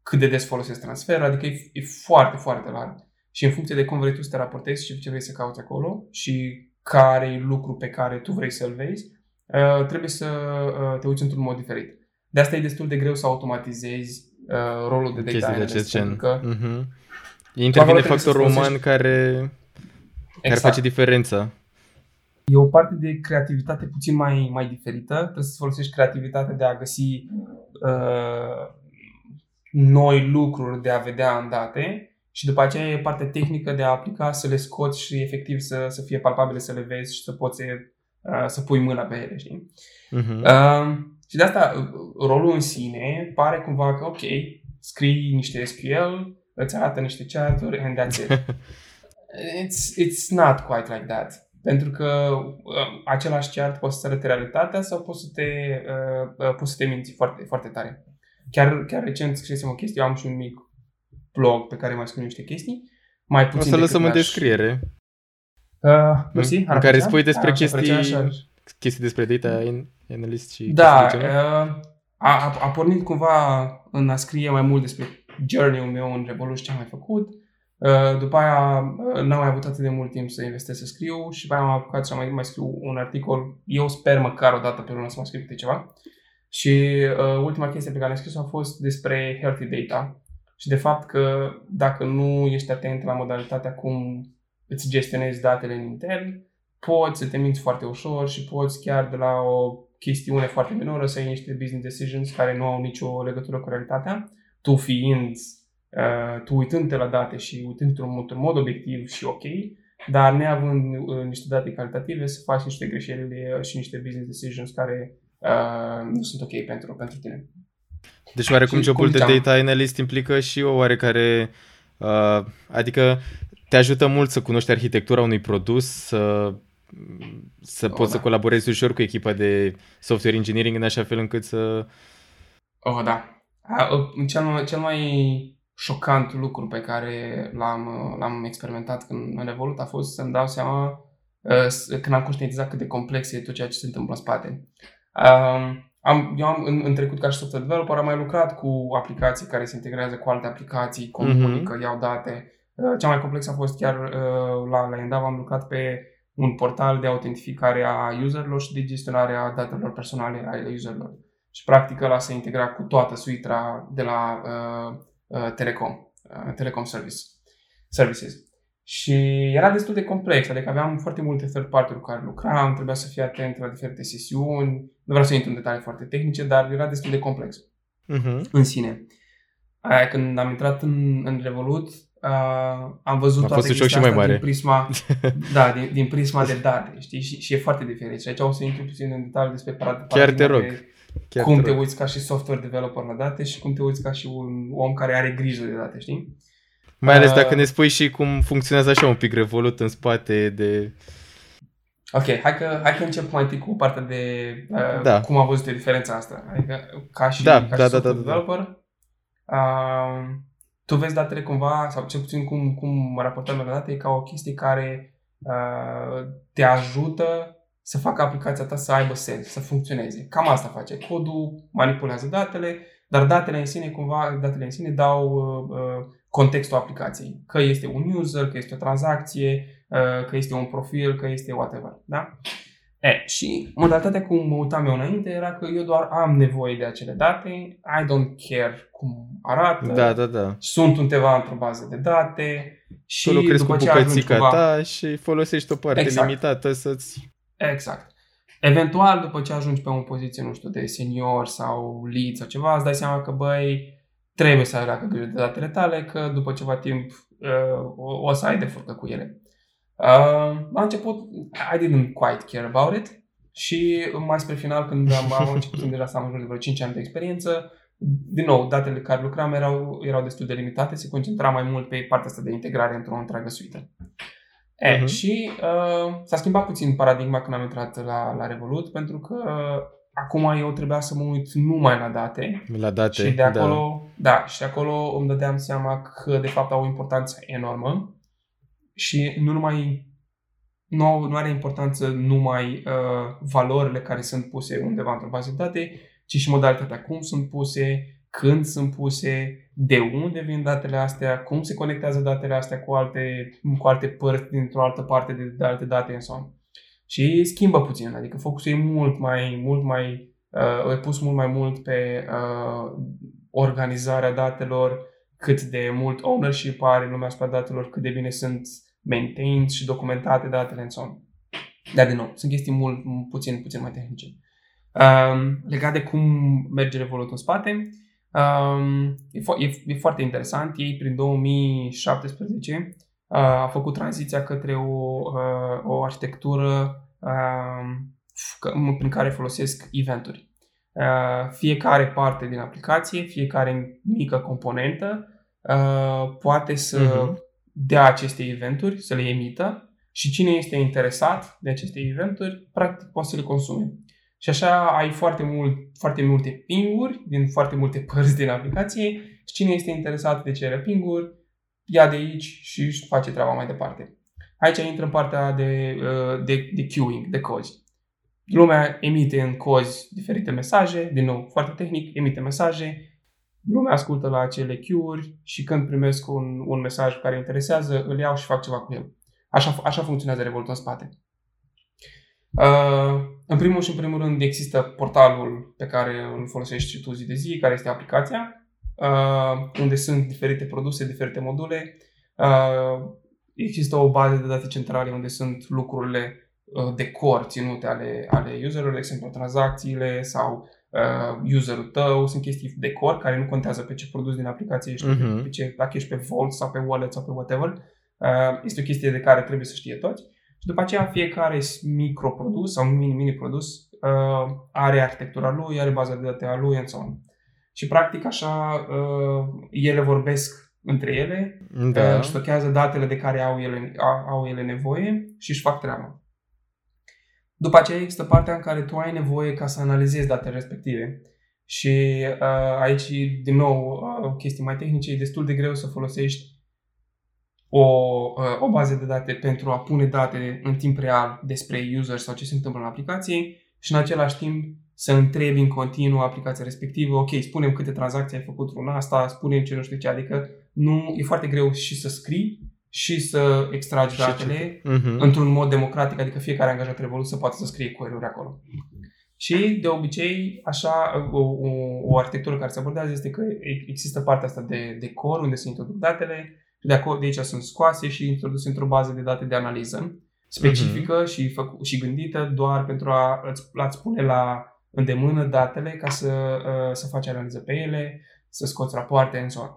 cât de des folosesc transferul, adică e, e foarte, foarte larg. Și în funcție de cum vrei tu să te raportezi și ce vrei să cauți acolo și care e lucru pe care tu vrei să-l vezi, uh, trebuie să uh, te uiți într-un mod diferit. De asta e destul de greu să automatizezi uh, rolul de data Chestii de analyst, acest gen. pentru că Mhm. acolo Intervine trebuie să factorul uman folosești- care, care exact, face diferența. e o parte de creativitate puțin mai, mai diferită. Trebuie să folosești creativitatea de a găsi uh, noi lucruri de a vedea în date și după aceea e partea tehnică de a aplica, să le scoți și efectiv să, să fie palpabile, să le vezi și să poți uh, să pui mâna pe ele, știi? Mhm. Uh, și de asta uh, rolul în sine pare cumva că, ok, scrii niște SQL, îți arată niște charturi and that's it. it's, it's not quite like that. Pentru că uh, același chart poți să arate realitatea sau poți să te, uh, uh, poți să te minți foarte, foarte tare. Chiar, chiar recent scrisem o chestie, eu am și un mic blog pe care mai scriu niște chestii. Mai puțin O să decât lăsăm în mi-aș- descriere Uh, mersi, în ar care aprecia? spui despre Aș aprecia chestii- și aș- chestii despre data analyst și Da, chestii de genul. uh, a, a, a pornit cumva în a scrie mai mult despre journey-ul meu în Revolut ce am mai făcut. Uh, După aia uh, n-am mai avut atât de mult timp să investesc să scriu și după aia am apucat să mai, mai scriu un articol. Eu sper măcar o dată pe lună să mai scriu câte ceva. Și uh, ultima chestie pe care am scris-o a fost despre healthy data și de fapt că dacă nu ești atent la modalitatea cum îți gestionezi datele în intern, poți să te minți foarte ușor și poți chiar de la o chestiune foarte minoră să iei niște business decisions care nu au nicio legătură cu realitatea, tu fiind, uh, tu uitându-te la date și uitându-te într-un, într-un mod obiectiv și ok, dar neavând uh, niște date calitative să faci niște greșeli uh, și niște business decisions care uh, nu sunt ok pentru, pentru tine. Deci oarecum Și jobul cum de ziceam- data analyst implică și o oarecare... Uh, adică te ajută mult să cunoști arhitectura unui produs, să, să Oh, poți să da. colaborezi ușor cu echipa de software engineering în așa fel încât să... Oh, da. A, uh, Cel mai, cel mai șocant lucru pe care l-am, uh, l-am experimentat când în Revolut a fost să-mi dau seama uh, s- când am conștientizat cât de complex e tot ceea ce se întâmplă în spate. Um, am, eu am în, în trecut ca și software developer am mai lucrat cu aplicații care se integrează cu alte aplicații, comunică, iau date. Uh, Cea mai complexă a fost chiar uh, la, la Endav, am lucrat pe un portal de autentificare a userilor și de gestionare a datelor personale ale userilor. Și practic ăla se integra cu toată suitra de la uh, uh, Telecom, uh, Telecom Service, Services. Și era destul de complex, adică aveam foarte multe third party cu care lucram, trebuia să fii atent la diferite sesiuni, nu vreau să intru în detalii foarte tehnice, dar era destul de complex Uh-huh. în sine. Aia când am intrat în, în Revolut, uh, am văzut A toate fost un șoc și chestia mai asta mare. din prisma, da, din, din prisma de date, știi? Și, și e foarte diferit. Și aici o să intru puțin în detaliu despre parad- Chiar te paradigma rog. de Chiar cum te te rog. uiți ca și software developer la date și cum te uiți ca și un om care are grijă de date, știi? Mai ales dacă Uh, ne spui și cum funcționează așa un pic Revolut în spate de... Ok, hai că, hai că încep mai întâi cu partea de uh, Da. cum am văzut eu diferența asta. Adică, ca și, Da, ca da, și da, software da, da. developer, uh, tu vezi datele cumva, sau cel puțin cum, cum raportăm la date, e ca o chestie care uh, te ajută să facă aplicația ta să aibă sens, să funcționeze. Cam asta face. Codul manipulează datele, dar datele în sine, cumva, datele în sine dau uh, uh, contextul aplicației. Că este un user, că este o tranzacție, uh, că este un profil, că este whatever. Da? E, și modalitatea cum mă uitam eu înainte era că eu doar am nevoie de acele date, I don't care cum arată, Da, da, da. sunt undeva într-o bază de date și Tu lucrezi cu după ce ajungi bucățica cumva... ta și folosești o parte Exact. limitată să-ți... Exact. Eventual, după ce ajungi pe o poziție, nu știu, de senior sau lead sau ceva, îți dai seama că, băi, trebuie să ai dacă grijă de datele tale, că după ceva timp uh, o, o să ai de furcă cu ele. Uh, la început, I didn't quite care about it și mai spre final, când am, am început deja să am în jur de vreo 5 ani de experiență, din nou, datele care lucram erau, erau destul de limitate, se concentra mai mult pe partea asta de integrare într-o întreagă suită. E, Mhm. Și uh, s-a schimbat puțin paradigma când am intrat la, la Revolut, pentru că uh, acum eu trebuia să mă uit numai la date La date, și de acolo, da. da, și de acolo îmi dădeam seama că de fapt au o importanță enormă și nu numai nu, nu are importanță numai uh, valorile care sunt puse undeva într-o bază de date, ci și modalitatea cum sunt puse, când sunt puse, de unde vin datele astea, cum se conectează datele astea cu alte, cu alte părți dintr-o altă parte de, de alte date în son. Și schimbă puțin, adică focusul e mult mai, mult mai, uh, e pus mult mai mult pe uh, organizarea datelor, cât de mult ownership are lumea asupra datelor, cât de bine sunt maintained și documentate datele în son. Dar, din nou, sunt chestii mult, puțin, puțin mai tehnice. Um, legat de cum merge Revolut în spate, um, e, fo- e, e foarte interesant. Ei, prin 2017, uh, a făcut tranziția către o, uh, o arhitectură um, f- prin care folosesc eventuri. Uh, fiecare parte din aplicație, fiecare mică componentă uh, poate să Mhm. dea aceste eventuri, să le emită și cine este interesat de aceste eventuri, practic poate să le consume. Și așa ai foarte, mult, foarte multe pinguri din foarte multe părți din aplicație și cine este interesat de cele pinguri, ia de aici și își face treaba mai departe. Aici intră în partea de, uh, de, de queuing, de cozi. Lumea emite în cozi diferite mesaje, din nou, foarte tehnic, emite mesaje, lumea ascultă la acele queue-uri și când primesc un, un mesaj care interesează, îl iau și fac ceva cu el. Așa, așa funcționează Revolut în spate. Uh, în primul și în primul rând există portalul pe care îl folosești și tu zi de zi, care este aplicația, uh, unde sunt diferite produse, diferite module. Uh, există o bază de date centrale unde sunt lucrurile uh, de core ținute ale, ale userului, de exemplu Mhm. tranzacțiile sau uh, userul tău, sunt chestii de core care nu contează pe ce produs din aplicație ești, Mhm. pe ce, dacă ești pe Vault sau pe Wallet sau pe whatever. Uh, este o chestie de care trebuie să știe toți. Și după aceea fiecare microprodus sau mini, mini produs uh, are arhitectura lui, are baza de date a lui, and so on. Și practic așa uh, ele vorbesc între ele, Da. uh, stochează datele de care au ele, au, au ele nevoie și își fac treaba. După aceea există partea în care tu ai nevoie ca să analizezi datele respective. Și uh, aici, din nou, uh, chestii mai tehnice, e destul de greu să folosești o, uh, o bază de date pentru a pune date în timp real despre user sau ce se întâmplă în aplicație și în același timp să întrebi în continuu aplicația respectivă, ok, spunem câte tranzacții ai făcut luna asta, spunem ce nu știu ce, adică nu, e foarte greu și să scrii și să extragi Și datele Mhm. într-un mod democratic, adică fiecare angajat Revolut să poată să scrie query acolo. Și de obicei, așa, o, o, o arhitectură care se abordează este că există partea asta de, de core, unde se introduc datele, și de acolo, de aici sunt scoase și introduse într-o bază de date de analiză specifică uh-huh. și, făcu- și gândită doar pentru a îți, a-ți pune la îndemână datele ca să, uh, să faci analiză pe ele, să scoți rapoarte, and so on.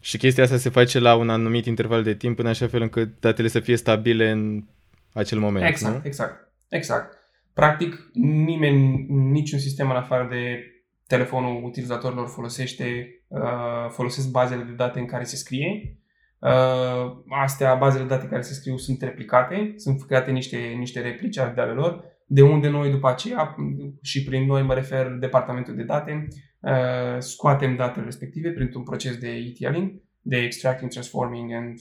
Și chestia asta se face la un anumit interval de timp în așa fel încât datele să fie stabile în acel moment, Exact, nu? exact, exact. Practic, nimeni, niciun sistem în afară de telefonul utilizatorilor folosește, uh, folosesc bazele de date în care se scrie. Uh, astea, bazele de date care se scriu, sunt replicate, sunt create niște, niște replici ale lor, de unde noi după aceea, și prin noi mă refer departamentul de date, uh, scoatem datele respective printr-un proces de ETLing, de extracting, transforming and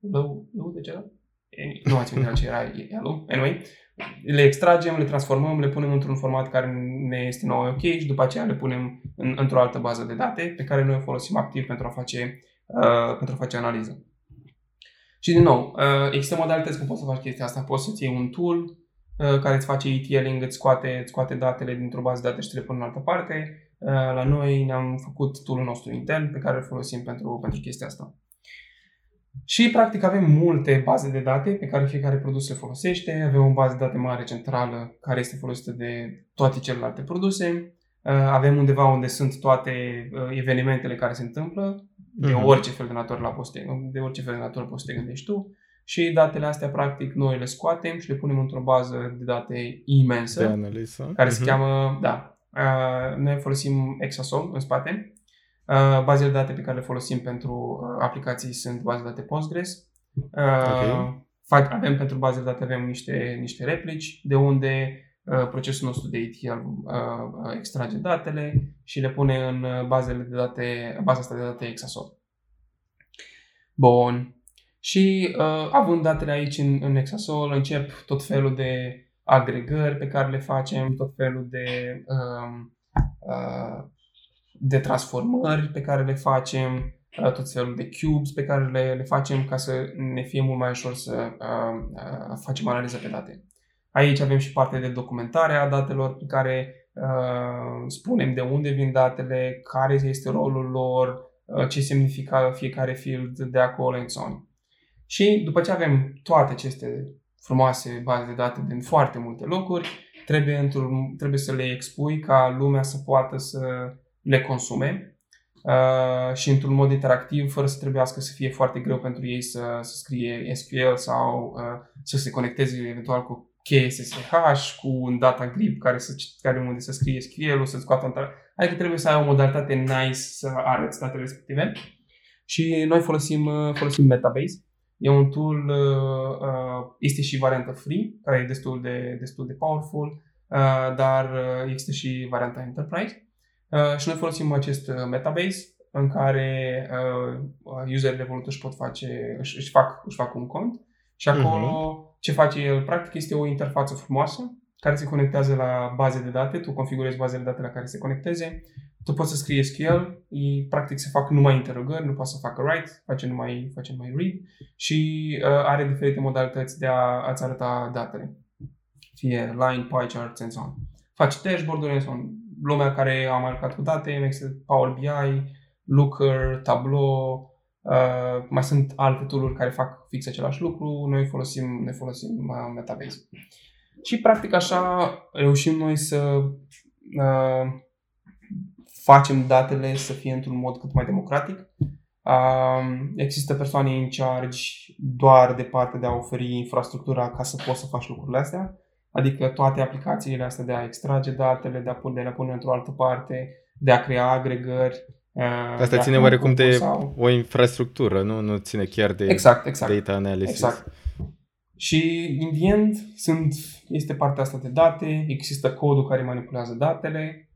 low, low de ce Nu ați la ce era yellow. Anyway, le extragem, le transformăm, le punem într-un format care ne este nou ok și după aceea le punem în, într-o altă bază de date pe care noi o folosim activ pentru a face, uh, pentru a face analiză. Și din nou, uh, există modalități cum poți să faci chestia asta. Poți să-ți iei un tool uh, care îți face ETLing, îți scoate, îți scoate datele dintr-o bază de date și te le pune în altă parte. Uh, la noi ne-am făcut tool-ul nostru intern pe care îl folosim pentru, pentru chestia asta. Și, practic, avem multe baze de date pe care fiecare produs le folosește. Avem o bază de date mare centrală care este folosită de toate celelalte produse. Uh, avem undeva unde sunt toate uh, evenimentele care se întâmplă, de uh-huh. orice fel de natură la poți de orice fel de natură poți să te gândești tu. Și datele astea, practic, noi le scoatem și le punem într-o bază de date imensă. De analiză. Care uh-huh. se mhm. cheamă, da, uh, noi folosim Exasol în spate Uh, bazele de date pe care le folosim pentru uh, aplicații sunt baze de date Postgres. Uh, okay. fac, avem pentru baze de date avem niște, niște replici de unde uh, procesul nostru de ETL uh, extrage datele și le pune în uh, bazele de date, baza asta de date Exasol. Bun. Și uh, având datele aici în, în Exasol, încep tot felul de agregări pe care le facem, tot felul de uh, uh, de transformări pe care le facem, uh, tot felul de cubes pe care le, le facem ca să ne fie mult mai ușor să uh, uh, facem analiză pe date. Aici avem și partea de documentare a datelor pe care uh, spunem de unde vin datele, care este rolul lor, uh, ce semnifică fiecare field de acolo, and so on. Și după ce avem toate aceste frumoase baze de date din foarte multe locuri, trebuie, trebuie să le expui ca lumea să poată să le consume uh, și într-un mod interactiv, fără să trebuiască să fie foarte greu pentru ei să, să scrie SQL sau uh, să se conecteze eventual cu cheie SSH, cu un data grip care, să, care unde să scrie SQL-ul, să scoată într Adică trebuie să ai o modalitate nice să arăți datele respective. Și noi folosim, uh, folosim Metabase. E un tool, uh, uh, este și varianta free, care e destul de, destul de powerful, dar există și varianta Enterprise. Uh, și noi folosim acest uh, metabase în care uh, userii Revolut își pot face, își, își, fac, își fac un cont și acolo uh-huh. ce face el practic este o interfață frumoasă care se conectează la baze de date, tu configurezi bazele de date la care se conecteze, tu poți să scrii SQL, e, practic se fac numai interogări, nu poate să facă write, face numai, face numai read și uh, are diferite modalități de a, a-ți arăta datele. Fie line, pie charts and so on. Faci dashboard-uri and so on lumea care a marcat cu date, există Power BI, Looker, Tableau, uh, mai sunt alte tool care fac fix același lucru, noi folosim, ne folosim uh, Metabase. Și practic așa reușim noi să uh, facem datele să fie într-un mod cât mai democratic. Uh, există persoane în charge doar de partea de a oferi infrastructura ca să poți să faci lucrurile astea. Adică toate aplicațiile astea de a extrage datele, de a pune, de a pune într-o altă parte, de a crea agregări. Uh, Asta ține oarecum de sau... o infrastructură, nu? Nu ține chiar de exact, exact, data analysis. Exact. Și, in the end, sunt, este partea asta de date, există codul care manipulează datele, uh,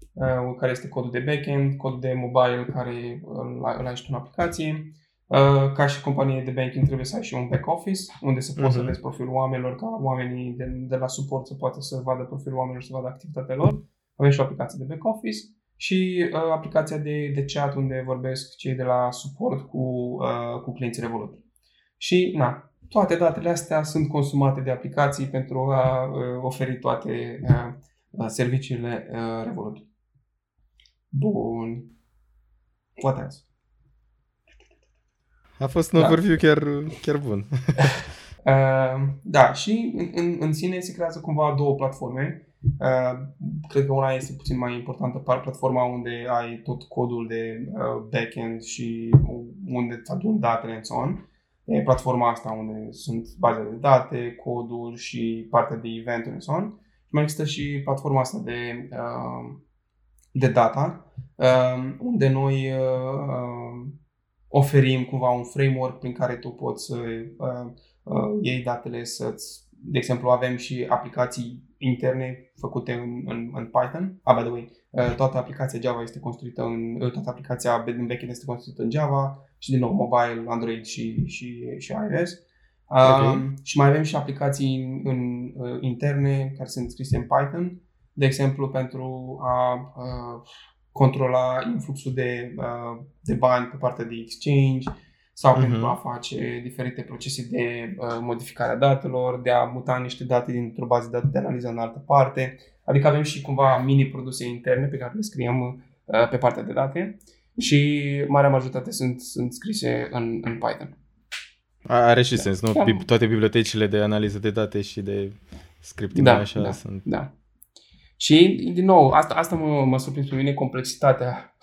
care este codul de backend, codul de mobile care îl, îl ai și tu în aplicație, Uh, ca și companie de banking trebuie să ai și un back office unde să poți uh-huh. să mhm. vezi profilul oamenilor, ca oamenii de, de la suport să poată să vadă profilul oamenilor, să vadă activitatea lor. Avem și o aplicație de back office și uh, aplicația de, de chat unde vorbesc cei de la suport cu, uh, cu clienții Revolut. Și, na, toate datele astea sunt consumate de aplicații pentru a uh, oferi toate uh, serviciile uh, Revolut. Bun. What else? A fost un da. overview chiar, chiar bun. uh, da, și în, în, în sine se creează cumva două platforme. Uh, cred că una este puțin mai importantă, platforma unde ai tot codul de uh, backend și unde îți adun datele în on. E platforma asta unde sunt bazele de date, codul și partea de event în on. Și mai există și platforma asta de, uh, de data, uh, unde noi uh, oferim cumva un framework prin care tu poți să uh, uh, iei datele, să-ți de exemplu, avem și aplicații interne făcute în, în, în Python. Ah, by the way, uh, toată aplicația Java este construită în, uh, toată aplicația în backend este construită în Java și din nou mobile, Android și, și, și iOS. Okay. Um, și mai avem și aplicații în, în, uh, interne care sunt scrise în Python, de exemplu pentru a uh, controla influxul de, uh, de bani pe partea de exchange, sau uh-huh. pentru a face diferite procese de uh, modificare a datelor, de a muta niște date dintr-o bază de date de analiză în altă parte. Adică avem și cumva mini-produse interne pe care le scriem uh, pe partea de date și marea majoritate sunt, sunt scrise în, în Python. Are și da. sens, nu? Da. Toate bibliotecile de analiză de date și de scripting da, așa da, sunt. Da. Și, din nou, asta, asta mă, mă surprins pe mine, complexitatea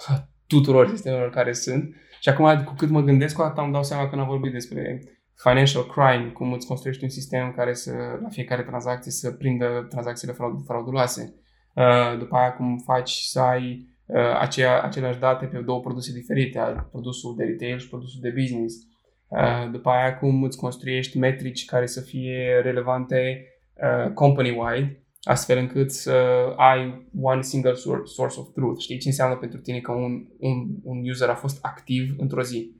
tuturor sistemelor care sunt și acum, cu cât mă gândesc, cu atât îmi dau seama când am vorbit despre financial crime, cum îți construiești un sistem care să, la fiecare tranzacție, să prindă tranzacțiile frauduloase. Uh, după aia, cum faci să ai uh, aceea, aceleași date pe două produse diferite, ai produsul de retail și produsul de business. Uh, după aia, cum îți construiești metrici care să fie relevante company-wide astfel încât să ai one single source of truth. Știi ce înseamnă pentru tine că un, un, un user a fost activ într-o zi?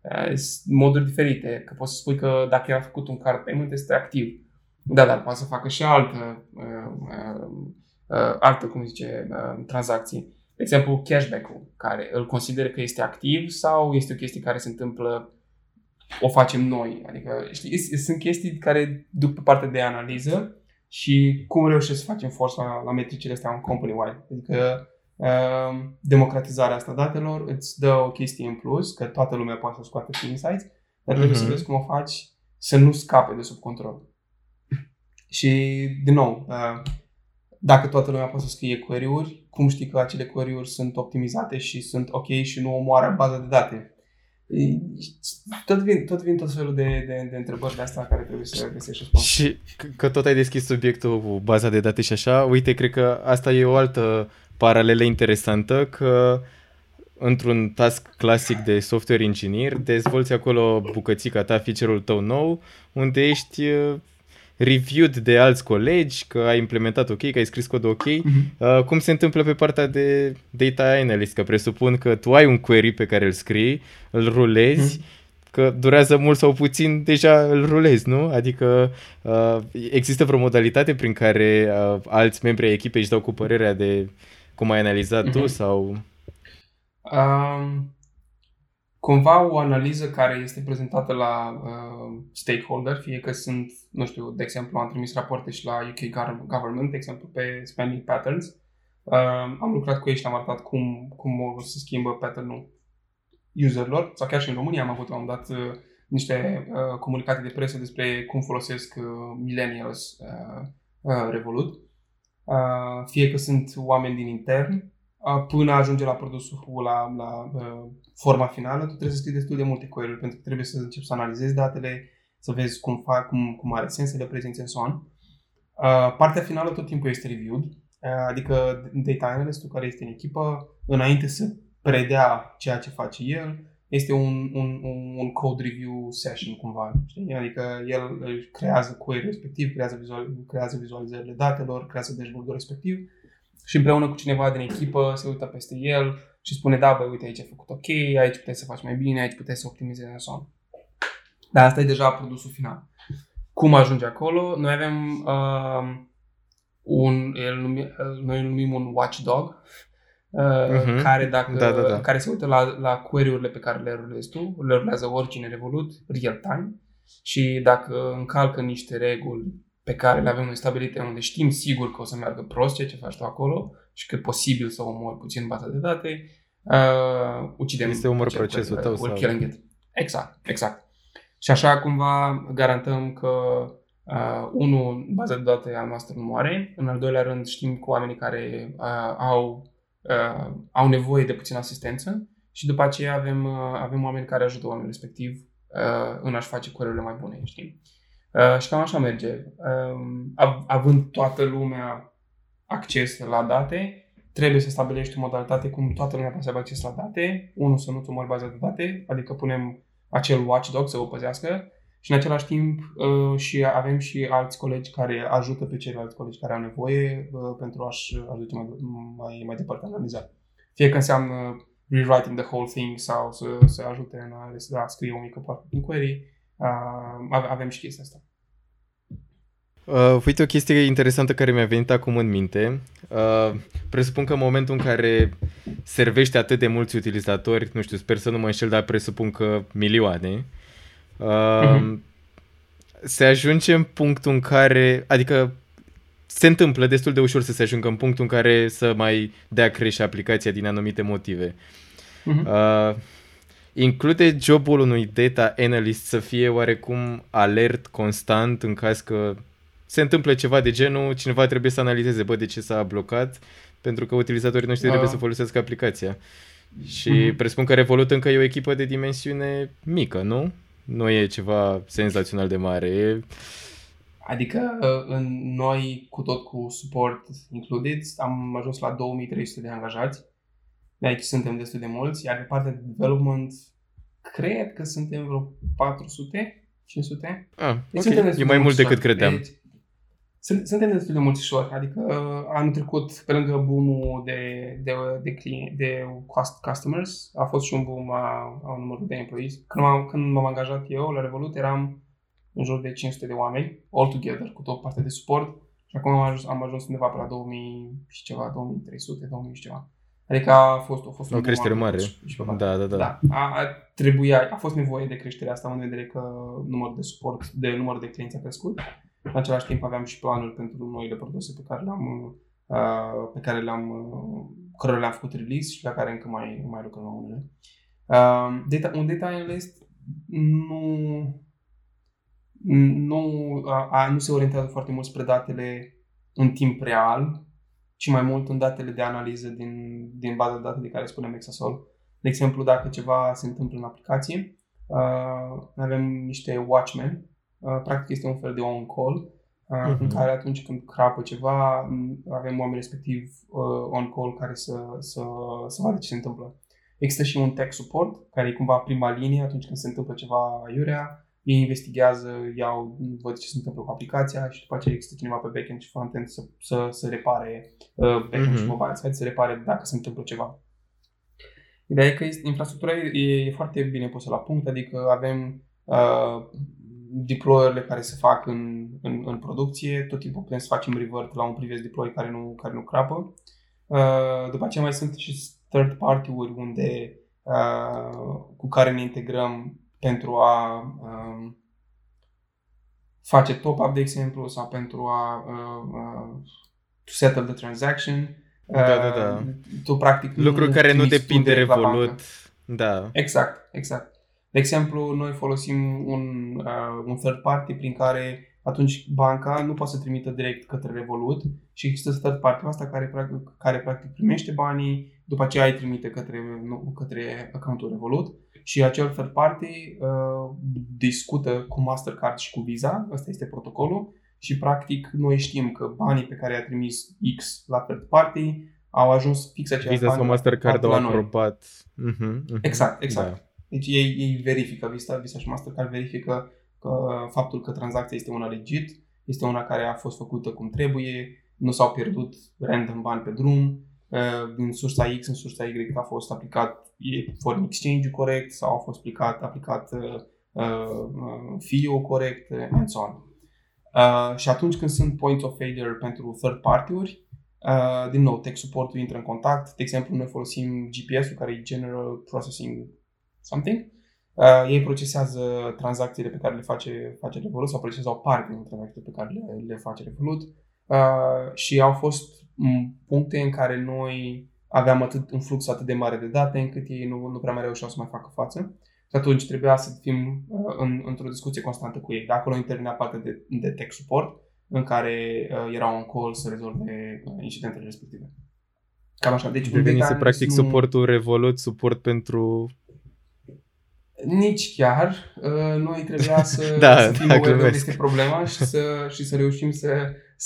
Uh, moduri diferite, că poți să spui că dacă el a făcut un card payment este activ. Da, dar poate să facă și altă, uh, uh, uh, altă cum zice, uh, tranzacții. De exemplu, cashback-ul, care îl consideră că este activ sau este o chestie care se întâmplă o facem noi. Adică, știi, sunt chestii care duc pe partea de analiză și cum reușesc să facem forța la, la metricile astea în company-wide. Adică uh, democratizarea asta datelor îți dă o chestie în plus, că toată lumea poate să scoate și insights, dar trebuie uh-huh. să mhm. vezi cum o faci să nu scape de sub control. Și, din nou, uh, dacă toată lumea poate să scrie query-uri, cum știi că acele query-uri sunt optimizate și sunt ok și nu omoară baza de date? Tot vin, tot vin tot felul de, de, de întrebări de asta care trebuie să găsești răspuns. Și că tot ai deschis subiectul cu baza de date și așa, uite, cred că asta e o altă paralelă interesantă, că într-un task clasic de software engineer, dezvolți acolo bucățica ta, feature-ul tău nou, unde ești reviewed de alți colegi, că ai implementat ok, că ai scris cod ok, uh-huh. uh, cum se întâmplă pe partea de data analyst, că presupun că tu ai un query pe care îl scrii, îl rulezi, uh-huh. că durează mult sau puțin, deja îl rulezi, nu? Adică uh, există vreo modalitate prin care uh, alți membri ai echipei își dau cu părerea de cum ai analizat uh-huh. tu mhm. sau... Um, cumva o analiză care este prezentată la uh, stakeholder, fie că sunt, nu știu, de exemplu, am trimis rapoarte și la UK Government, de exemplu, pe spending patterns. Uh, am lucrat cu ei și le-am arătat cum, cum o să schimbă pattern-ul userilor, sau chiar și în România am avut, am dat uh, niște uh, comunicate de presă despre cum folosesc uh, millennials uh, uh, Revolut. Uh, fie că sunt oameni din intern, până ajunge la produsul, la, la uh, forma finală, tu trebuie să scrii destul de multe query pentru că trebuie să începi să analizezi datele, să vezi cum, fac, cum, cum are sens să le prezinți în son. Uh, partea finală tot timpul este reviewed, uh, adică data analyst care este în echipă, înainte să predea ceea ce face el, este un, un, un, un code review session cumva, știi? Adică el creează query respectiv, creează, vizual, creează vizualizările datelor, creează dashboard-ul respectiv și împreună cu cineva din echipă se uită peste el și spune, da, băi, uite, aici ai făcut ok, aici puteți să faci mai bine, aici puteți să optimizezi în son. Dar asta e deja produsul final. Cum ajunge acolo? Noi avem uh, un, el numi, noi îl numim un watchdog, uh, uh-huh. care, dacă, da, da, da. care se uită la, la query-urile pe care le rulezi tu, le rulează oricine Revolut, real time, și dacă încalcă niște reguli pe care le avem noi stabilite, unde știm sigur că o să meargă prost ceea ce faci tu acolo și că e posibil să omori puțin baza de date, uh, ucidem. Este umor procesul tău sau... Killing it. Exact, exact. Și așa cumva garantăm că Uh, unul, baza de date a noastră nu moare. În al doilea rând, știm că oamenii care uh, au, uh, au nevoie de puțină asistență și după aceea avem, uh, avem oameni care ajută oamenii respectiv uh, în a-și face curerile mai bune, știi? Uh, și cam așa merge. Uh, av- având toată lumea acces la date, trebuie să stabilești o modalitate cum toată lumea poate să aibă acces la date. Unul, să nu-ți omori baza de date, adică punem acel watchdog să o păzească și în același timp uh, și avem și alți colegi care ajută pe ceilalți colegi care au nevoie uh, pentru a-și aduce mai, mai, mai departe analiza. Fie că înseamnă rewriting the whole thing sau să, să ajute în a, să a scrie o mică parte din query, uh, avem și chestia asta. Uh, uite o chestie interesantă care mi-a venit acum în minte. Uh, presupun că în momentul în care servește atât de mulți utilizatori, nu știu, sper să nu mă înșel, dar presupun că milioane, uh, uh-huh. se ajunge în punctul în care, adică se întâmplă destul de ușor să se ajungă în punctul în care să mai dea crește aplicația din anumite motive. Uh-huh. Uh, include jobul unui data analyst să fie oarecum alert constant în caz că se întâmplă ceva de genul, cineva trebuie să analizeze, bă, de ce s-a blocat, pentru că utilizatorii noștri trebuie să folosească aplicația. Și uh-huh. presupun că Revolut încă e o echipă de dimensiune mică, nu? Nu e ceva senzațional de mare. E... Adică uh, în noi, cu tot cu suport included, am ajuns la 2300 de angajați. De aici suntem destul de mulți, iar pe partea de development, cred că suntem vreo 400, 500. Ah, deci okay. E mai mult decât credeam. Deci, sunt, suntem destul de mulțișori, adică uh, anul trecut, pe lângă boom de, de, de, client, de customers, a fost și un boom a, a numărului de employees. Când m-am, când m-am angajat eu la Revolut, eram în jur de 500 de oameni, all together, cu tot partea de suport. Și acum am ajuns, am ajuns undeva pe la 2000 și ceva, 2300, 2000 și ceva. Adică a fost, a fost o creștere mare. Și da, da, da. da a, a, trebuia, a fost nevoie de creșterea asta, în vedere că numărul de suport, de număr de clienți a crescut. În același timp aveam și planuri pentru noile produse pe care le-am, uh, pe care le-am, uh, care le-am făcut release și la care încă mai, mai lucrăm la unele. Uh, data, un data analyst nu, nu, a, nu se orientează foarte mult spre datele în timp real, ci mai mult în datele de analiză din, din baza de date de care spunem Exasol. De exemplu, dacă ceva se întâmplă în aplicație, uh, avem niște watchmen Uh, practic este un fel de on-call uh, uh-huh. în care atunci când crapă ceva avem oameni respectiv uh, on-call care să, să, să vadă ce se întâmplă. Există și un tech support care e cumva prima linie atunci când se întâmplă ceva iurea, ei investigează, iau, văd ce se întâmplă cu aplicația și după aceea există cineva pe backend și frontend să, să, să repare uh, backend uh-huh. și mobile site, să repare dacă se întâmplă ceva. Ideea e că este, infrastructura e, e foarte bine pusă la punct, adică avem uh, deploy-urile care se fac în, în, în producție, tot timpul putem să facem revert la un previous deploy care nu, care nu crapă. Uh, după aceea mai sunt și third party-uri unde, uh, cu care ne integrăm pentru a uh, face top-up, de exemplu, sau pentru a uh, uh, to settle the transaction. Da, da, da. Uh, tu, practic, Lucruri care nu depind de Revolut. Da. Exact, exact. De exemplu, noi folosim un, uh, un third party prin care atunci banca nu poate să trimită direct către Revolut și există third party asta care practic, care practic primește banii, după aceea îi trimite către, nu, către accountul Revolut și acel third party uh, discută cu Mastercard și cu Visa, ăsta este protocolul și practic noi știm că banii pe care i-a trimis X la third party au ajuns fix aceiași Visa sau Mastercard au aprobat. Uh-huh, uh-huh. Exact, exact. Da. Deci ei, ei verifică, Visa, Visa și Mastercard verifică că faptul că tranzacția este una legit, este una care a fost făcută cum trebuie, nu s-au pierdut random bani pe drum, din sursa X în sursa Y a fost aplicat e foreign exchange corect sau a fost aplicat, aplicat uh, uh, fee corect, and so on. Uh, și atunci când sunt points of failure pentru third party-uri, uh, din nou, tech support intră în contact. De exemplu, noi folosim GPS-ul care e General Processing something, uh, ei procesează tranzacțiile pe care le face, face Revolut sau procesează o parte din tranzacțiile pe care le, le face Revolut uh, și au fost puncte în care noi aveam atât, un flux atât de mare de date încât ei nu, nu prea mai reușeau să mai facă față. și atunci trebuia să fim uh, în, într-o discuție constantă cu ei. De acolo intervenea partea de, de tech support, în care uh, era un call să rezolve uh, incidentele respective. Cam așa. Deci, Devenise practic nu... suportul Revolut, suport pentru nici chiar. Uh, noi trebuia să, da, să fim da, aware de unde este problema și să, și să reușim să,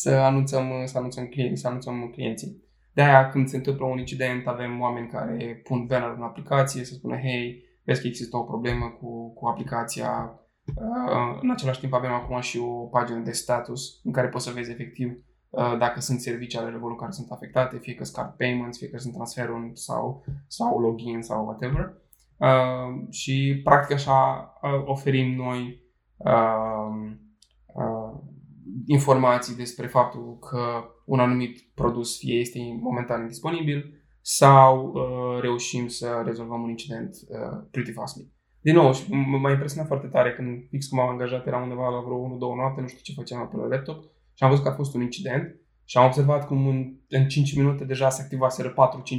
să, anunțăm, să, anunțăm clienți, să anunțăm clienții. De-aia când se întâmplă un incident avem oameni care pun banner în aplicație să spună hei, vezi că există o problemă cu, cu aplicația. Uh, în același timp avem acum și o pagină de status în care poți să vezi efectiv uh, dacă sunt servicii ale Revolut care sunt afectate, fie că sunt payments, fie că sunt transferuri sau, sau login sau whatever. Uh, și practic așa uh, oferim noi uh, uh, informații despre faptul că un anumit produs fie este momentan disponibil sau uh, reușim să rezolvăm un incident uh, pretty fastly. Din nou, m-a impresionat foarte tare când fix cum am angajat, era undeva la vreo 1-2 noapte, nu știu ce făceam pe la laptop și am văzut că a fost un incident și am observat cum în, în 5 minute deja se activaseră 4-5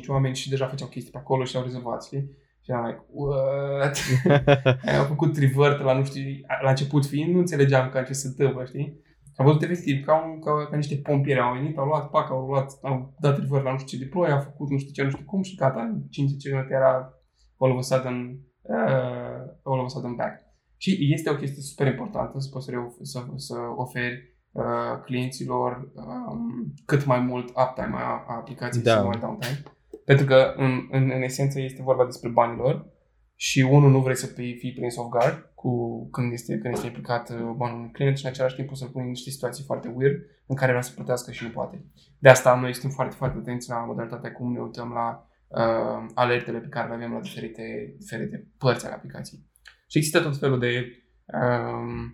oameni și deja făceau chestii pe acolo și au rezolvat, știi? Și eram like, what? am făcut revert la, nu știu, la început fiind, nu înțelegeam ca ce se întâmplă, știi? Am văzut efectiv ca, un, ca, ca niște pompieri au venit, au luat pac, au luat, au dat revert la nu știu ce deploy, au făcut nu știu ce, nu știu cum și gata, în 50 minute era all of a sudden, uh, all of a sudden back. Și este o chestie super importantă să poți să, să, să oferi uh, clienților um, cât mai mult uptime a, a aplicației da. și mai downtime. Pentru că, în, în, în esență, este vorba despre banilor și unul nu vrei să fii prins off guard cu, când, este, când este implicat uh, banul unui client și în același timp poți să pui în niște situații foarte weird în care vrea să plătească și nu poate. De asta noi suntem foarte, foarte atenți la modalitatea cum ne uităm la uh, alertele pe care le avem la diferite, diferite părți ale aplicației. Și există tot felul de uh,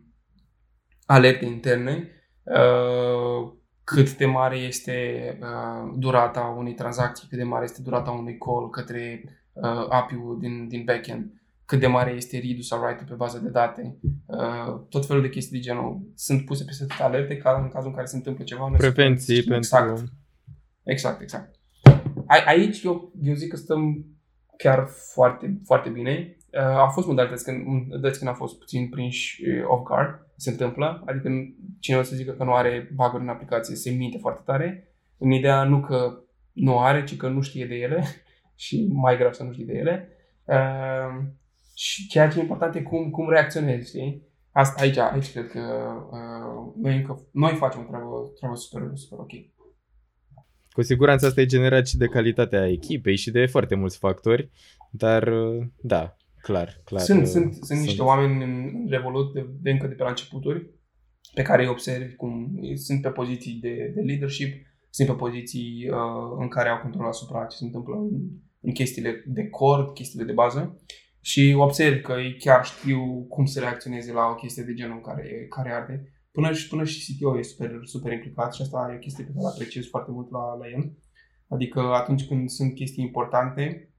alerte interne uh, cât de mare este uh, durata unei tranzacții, cât de mare este durata unui call către uh, API-ul din, din backend, cât de mare este read sau write pe bază de date, uh, tot felul de chestii de genul sunt puse peste tot alerte ca în cazul în care se întâmplă ceva. Prevenții pentru... Exact, exact, exact. A, aici eu, eu zic că stăm chiar foarte, foarte bine. Uh, au fost modalități când, modalități când a fost puțin prinși uh, off guard, se întâmplă, adică cine o să zică că nu are bug în aplicație se minte foarte tare, în ideea nu că nu are, ci că nu știe de ele și mai grav să nu știi de ele. Uh, și ceea ce e important e cum, cum reacționezi, știi? Asta aici, aici cred că uh, noi, încă, noi facem o treabă, treabă super, super ok. Cu siguranță asta e generat și de calitatea echipei și de foarte mulți factori, dar uh, da, clar, clar. Sunt, uh, sunt, sunt niște oameni în Revolut de, de încă de pe la începuturi pe care îi observi cum sunt pe poziții de, de leadership, sunt pe poziții uh, în care au control asupra ce se întâmplă în, în chestiile de cord, chestiile de bază și observ că ei chiar știu cum să reacționeze la o chestie de genul care, care arde. Până și, până și CTO e super, super implicat și asta e o chestie pe care apreciez foarte mult la, la el. Adică atunci când sunt chestii importante,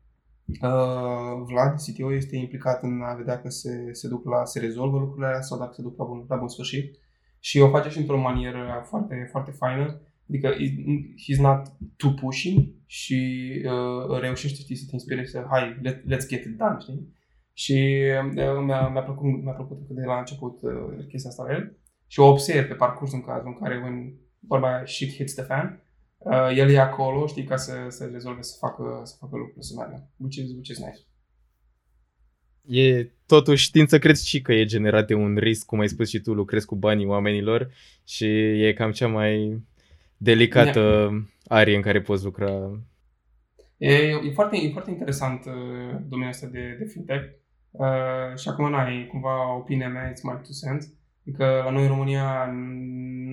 uh, Vlad, CTO, este implicat în a vedea că se, se duc la, se rezolvă lucrurile sau dacă se duc la bun, la bun sfârșit. Și o face și într-o manieră foarte, foarte faină Adică he's not too pushing și uh, reușește știi, să te inspire să hai, let, let's get it done, știi? Și uh, mi-a, mi-a, plăcut, mi-a plăcut de la început uh, chestia asta la el și o observ pe parcurs în cazul în care when vorba aia shit hits the fan, uh, el e acolo, știi, ca să, să rezolve, să facă, să facă lucrurile să meargă, which is, which is nice. E totuși știind să crezi și că e generat de un risc, cum ai spus și tu, lucrezi cu banii oamenilor și e cam cea mai delicată yeah. arie în care poți lucra. E, e, foarte, e foarte interesant uh, domeniul ăsta de, de fintech uh, și acum n-ai cumva opinia mea, it's my two cents. Adică la noi în România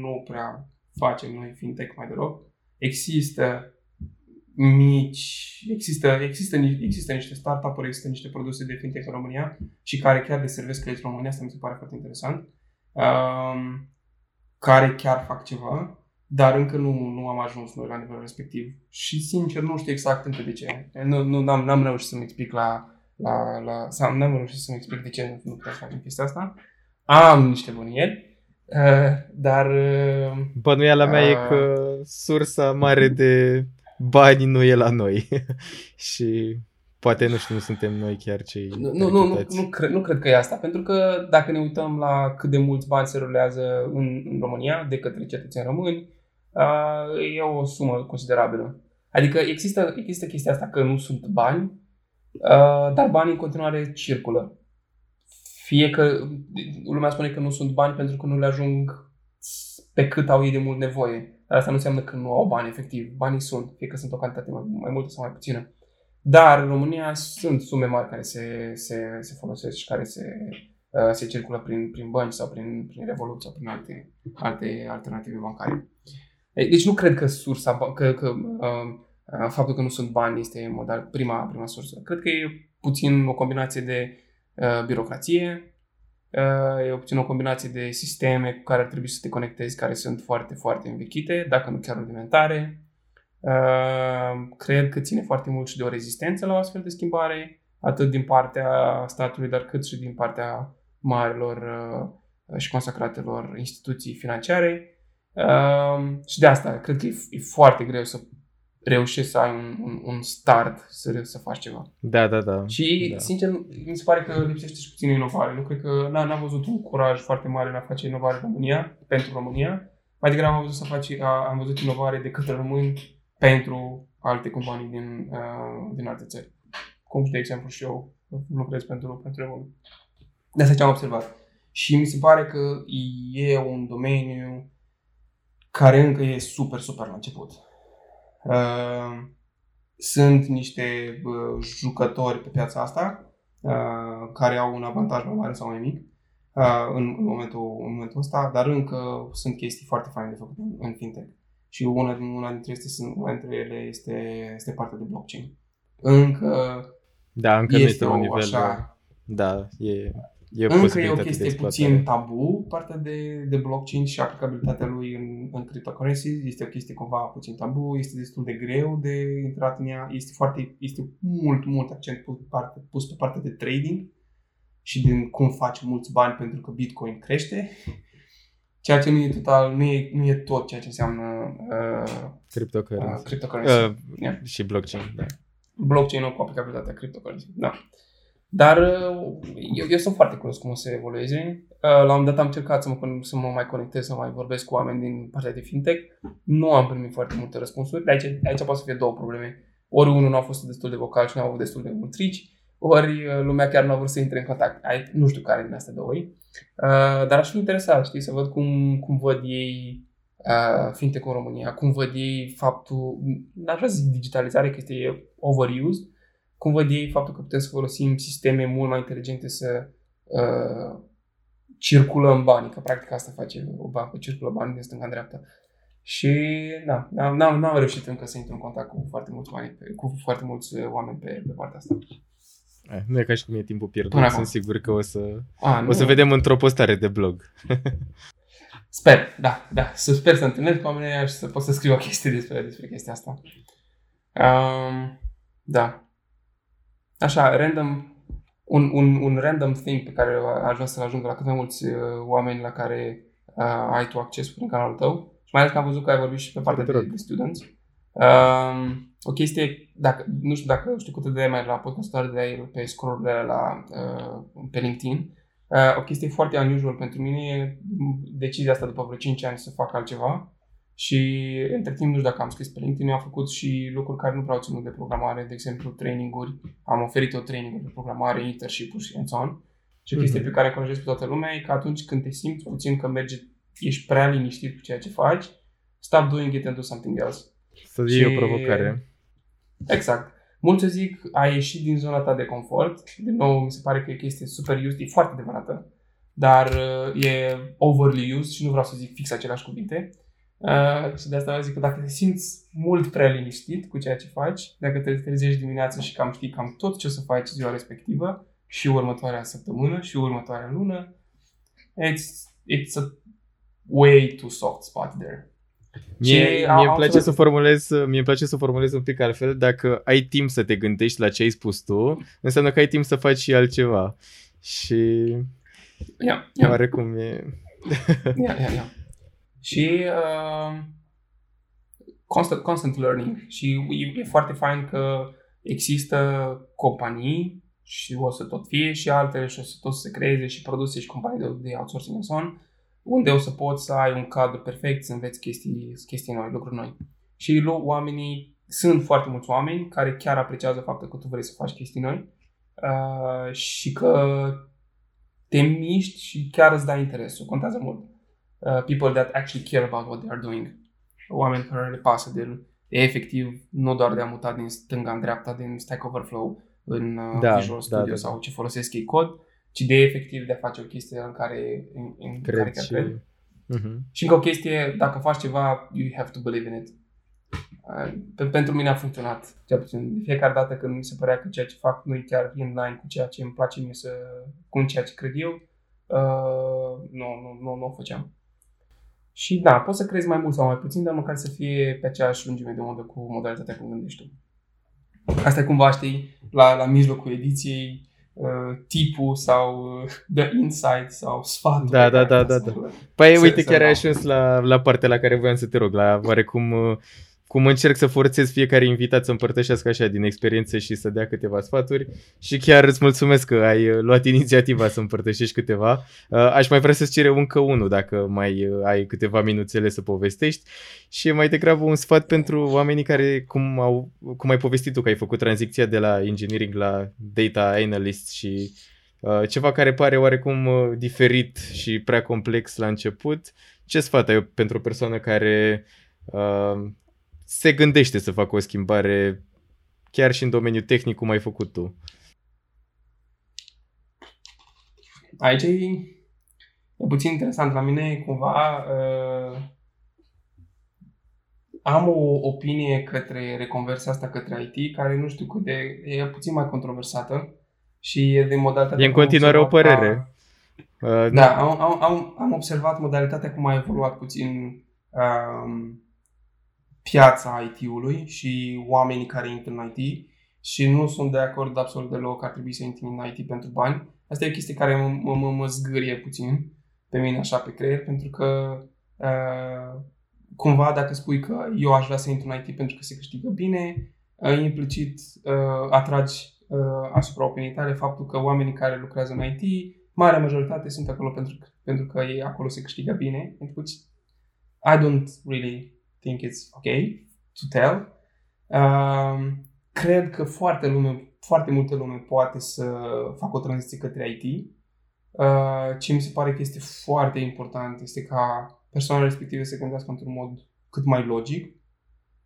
nu prea facem noi fintech mai deloc. Există mici, există, există, există niște startup-uri, există niște produse de fintech în România și care chiar deservesc credit în România, asta mi se pare foarte interesant, um, care chiar fac ceva dar încă nu, nu am ajuns noi la nivelul respectiv. Și sincer nu știu exact încă de ce. Nu, nu am n-am reușit să-mi explic la, la, la sau n-am reușit să-mi explic de ce nu putem să facem chestia asta. Am niște bunieri, uh, dar... Uh, Bănuiala mea uh, e că sursa mare de bani nu e la noi. și poate, nu știu, nu suntem noi chiar cei Nu, nu, nu, nu, nu, cred, nu cred că e asta, pentru că dacă ne uităm la cât de mulți bani se rulează în, în România de către cetățeni români, uh, e o sumă considerabilă. Adică există, există chestia asta că nu sunt bani, uh, dar banii în continuare circulă. Fie că lumea spune că nu sunt bani pentru că nu le ajung pe cât au ei de mult nevoie. Dar asta nu înseamnă că nu au bani, efectiv. Banii sunt, fie că sunt o cantitate mai, mai multă sau mai puțină. Dar în România sunt sume mari care se, se, se folosesc și care se, uh, se circulă prin, prin bănci sau prin, prin Revolut sau prin alte, alte alternative bancare. Deci nu cred că sursa, că, că uh, uh, faptul că nu sunt bani este modal, prima, prima sursă. Cred că e puțin o combinație de uh, birocrație, uh, e puțin o combinație de sisteme cu care ar trebui să te conectezi, care sunt foarte, foarte învechite, dacă nu chiar rudimentare. Uh, cred că ține foarte mult și de o rezistență la o astfel de schimbare, atât din partea statului, dar cât și din partea marilor uh, și consacratelor instituții financiare. Uh, și de asta, cred că e, e foarte greu să reușești să ai un, un, un start să, să faci ceva. Da, da, da. Și, da. sincer, mi se pare că lipsește și puțin inovare. Nu cred că n- n-am văzut un curaj foarte mare în a face inovare în România, pentru România. Mai degrabă am văzut să faci, a, am văzut inovare de către români pentru alte companii din, uh, din alte țări. Cum, de exemplu, și eu lucrez pentru, pentru Revolut. De asta ce am observat. Și mi se pare că e un domeniu care încă e super, super la început. Uh, sunt niște uh, jucători pe piața asta uh, care au un avantaj mai mare sau mai mic uh, în, în, momentul, în momentul ăsta, dar încă sunt chestii foarte faine de făcut în, în fintech. Și una, din, una, dintre, este, una dintre ele este, este partea de blockchain. Încă da, încă este nu este o un nivel. așa, Da, e, e încă e o posibilitate de chestie exploatare. puțin tabu, partea de, de blockchain și aplicabilitatea lui în, în cryptocurrencies. Este o chestie cumva puțin tabu, este destul de greu de intrat în ea, este foarte, este mult, mult accent pus pe, parte, pus pe partea de trading și din cum faci mulți bani pentru că Bitcoin crește. Ceea ce nu e total, nu e, nu e tot ceea ce înseamnă uh, uh, Cryptocurrency. cryptocurrency. Uh, Yeah. Și blockchain, da. blockchain-ul cu aplicabilitatea cryptocurrency. Da. Dar uh, eu, eu sunt foarte curios cum o să evolueze. Uh, La un moment dat am încercat să mă, con- să mă mai conectez, să mai vorbesc cu oameni din partea de fintech. Nu am primit foarte multe răspunsuri. De aici, aici poate să fie două probleme. Ori unul nu a fost destul de vocal și nu a avut destul de mult trici, ori uh, lumea chiar nu a vrut să intre în contact. Ai, nu știu care din astea două. e. Uh, dar aș fi interesat, știi, să văd cum, cum văd ei uh, fintech în România, cum văd ei faptul, n-aș vrea să zic digitalizare, că este overused, cum văd ei faptul că putem să folosim sisteme mult mai inteligente să uh, circulăm bani, că practic asta face o bancă, circulă bani din stânga în dreapta. Și da, n-am, n-am, n-am reușit încă să intru în contact cu foarte mulți oameni pe, cu foarte mulți uh, oameni pe, pe partea asta. Eh, Nu e ca și cum e timpul pierdut, Până sunt acum. sigur că o să, A, nu, o să vedem într-o postare de blog. Sper, da, da. Să sper să întâlnesc cu oamenii ăia și să pot să scriu o chestie despre, despre chestia asta. Um, da. Așa, random, un, un, un random thing pe care aș vrea să-l ajungă la cât mai mulți uh, oameni la care uh, ai tu acces prin canalul tău. Și mai ales că am văzut că ai vorbit și pe partea Te de, rog. de students. Um, o chestie, dacă, nu știu dacă știu câte de mai la podcastul de el pe scroll la uh, pe LinkedIn, Uh, o chestie foarte unusual pentru mine e decizia asta după vreo 5 ani să fac altceva și între timp nu știu dacă am scris pe LinkedIn, eu am făcut și lucruri care nu prea au ținut de programare, de exemplu traininguri, am oferit o training de programare, internship-uri și and so on. Și o chestie Mhm. pe care încurajez pe toată lumea e că atunci când te simți puțin că merge, ești prea liniștit cu ceea ce faci, stop doing it and do something else. Să fie Și- o provocare. Exact. Mulți zic, ai ieșit din zona ta de confort. Din nou, mi se pare că e chestie super used, e foarte adevărată, dar uh, e overly used și nu vreau să zic fix aceleași cuvinte. Uh, și de asta zic că dacă te simți mult prea liniștit cu ceea ce faci, dacă te trezești dimineața și cam știi cam tot ce o să faci ziua respectivă și următoarea săptămână și următoarea lună, it's, it's a way too soft spot there. Mie, Și au- mie, au îmi place înțeles. să formulez, mie îmi place să formulez un pic altfel. Dacă ai timp să te gândești la ce ai spus tu, înseamnă că ai timp să faci și altceva. Și Yeah, yeah. oarecum e... Ia, ia, ia. Și uh, constant, constant learning. Și e, e foarte fain că există companii și o să tot fie și altele și o să tot se creeze și produse și companii de, de outsourcing and so on, unde o să poți să ai un cadru perfect, să înveți chestii, chestii noi, lucruri noi. Și oamenii, sunt foarte mulți oameni care chiar apreciază faptul că tu vrei să faci chestii noi uh, și că te miști și chiar îți dai interesul. Contează mult. Uh, people that actually care about what they are doing. Oameni care le pasă de, de efectiv, nu doar de a muta din stânga în dreapta, din Stack Overflow în uh, da, Visual da, Studio da, da, sau ce folosesc ei cod, ci de efectiv de a face o chestie în care, în, în cred care chiar și... cred. Uh-huh. Și încă o chestie, dacă faci ceva, you have to believe in it. Uh, pentru mine a funcționat, cel puțin. De fiecare dată când mi se părea că ceea ce fac nu e chiar in line cu ceea ce îmi place mie să, cu ceea ce cred eu, uh, nu, nu, nu, nu o făceam. Și da, poți să crezi mai mult sau mai puțin, dar măcar să fie pe aceeași lungime de undă cu modalitatea cum gândești tu. Asta e cumva, știi, la, la mijlocul ediției, uh, tipul sau uh, the insight sau sfatul. Da, da, da, da, da. Păi uite, chiar ai ajuns la, la partea la care voiam să te rog, la oarecum uh, cum încerc să forțez fiecare invitat să împărtășească așa din experiențe și să dea câteva sfaturi și chiar îți mulțumesc că ai uh, luat inițiativa să împărtășești câteva. Uh, aș mai vrea să-ți cere încă unul dacă mai uh, ai câteva minuțele să povestești și mai degrabă un sfat pentru oamenii care, cum, au, cum ai povestit tu că ai făcut tranziția de la engineering la data analyst și ceva care pare oarecum diferit și prea complex la început. Ce sfat ai pentru o persoană care uh, se gândește să facă o schimbare chiar și în domeniul tehnic cum ai făcut tu? Aici e, e puțin interesant. La mine cumva uh, am o opinie către reconversia asta către IT care nu știu cât de... e puțin mai controversată și e de modalitatea... E în continuare o părere. A, uh, da, am, am, am observat modalitatea cum a evoluat puțin uh, piața IT-ului și oamenii care intră în IT și nu sunt de acord absolut deloc că ar trebui să intri în IT pentru bani. Asta e o chestie care mă, mă, mă zgârie puțin pe mine așa pe creier, pentru că uh, cumva dacă spui că eu aș vrea să intru în IT pentru că se câștigă bine, uh, implicit uh, atragi uh, asupra opinii tale faptul că oamenii care lucrează în IT, marea majoritate sunt acolo pentru, pentru că ei acolo se câștigă bine. I don't really think it's okay to tell. Um, cred că foarte, lume, foarte multă lume poate să facă o tranziție către IT. Uh, ce mi se pare că este foarte important este ca persoanele respective să gândească într-un mod cât mai logic,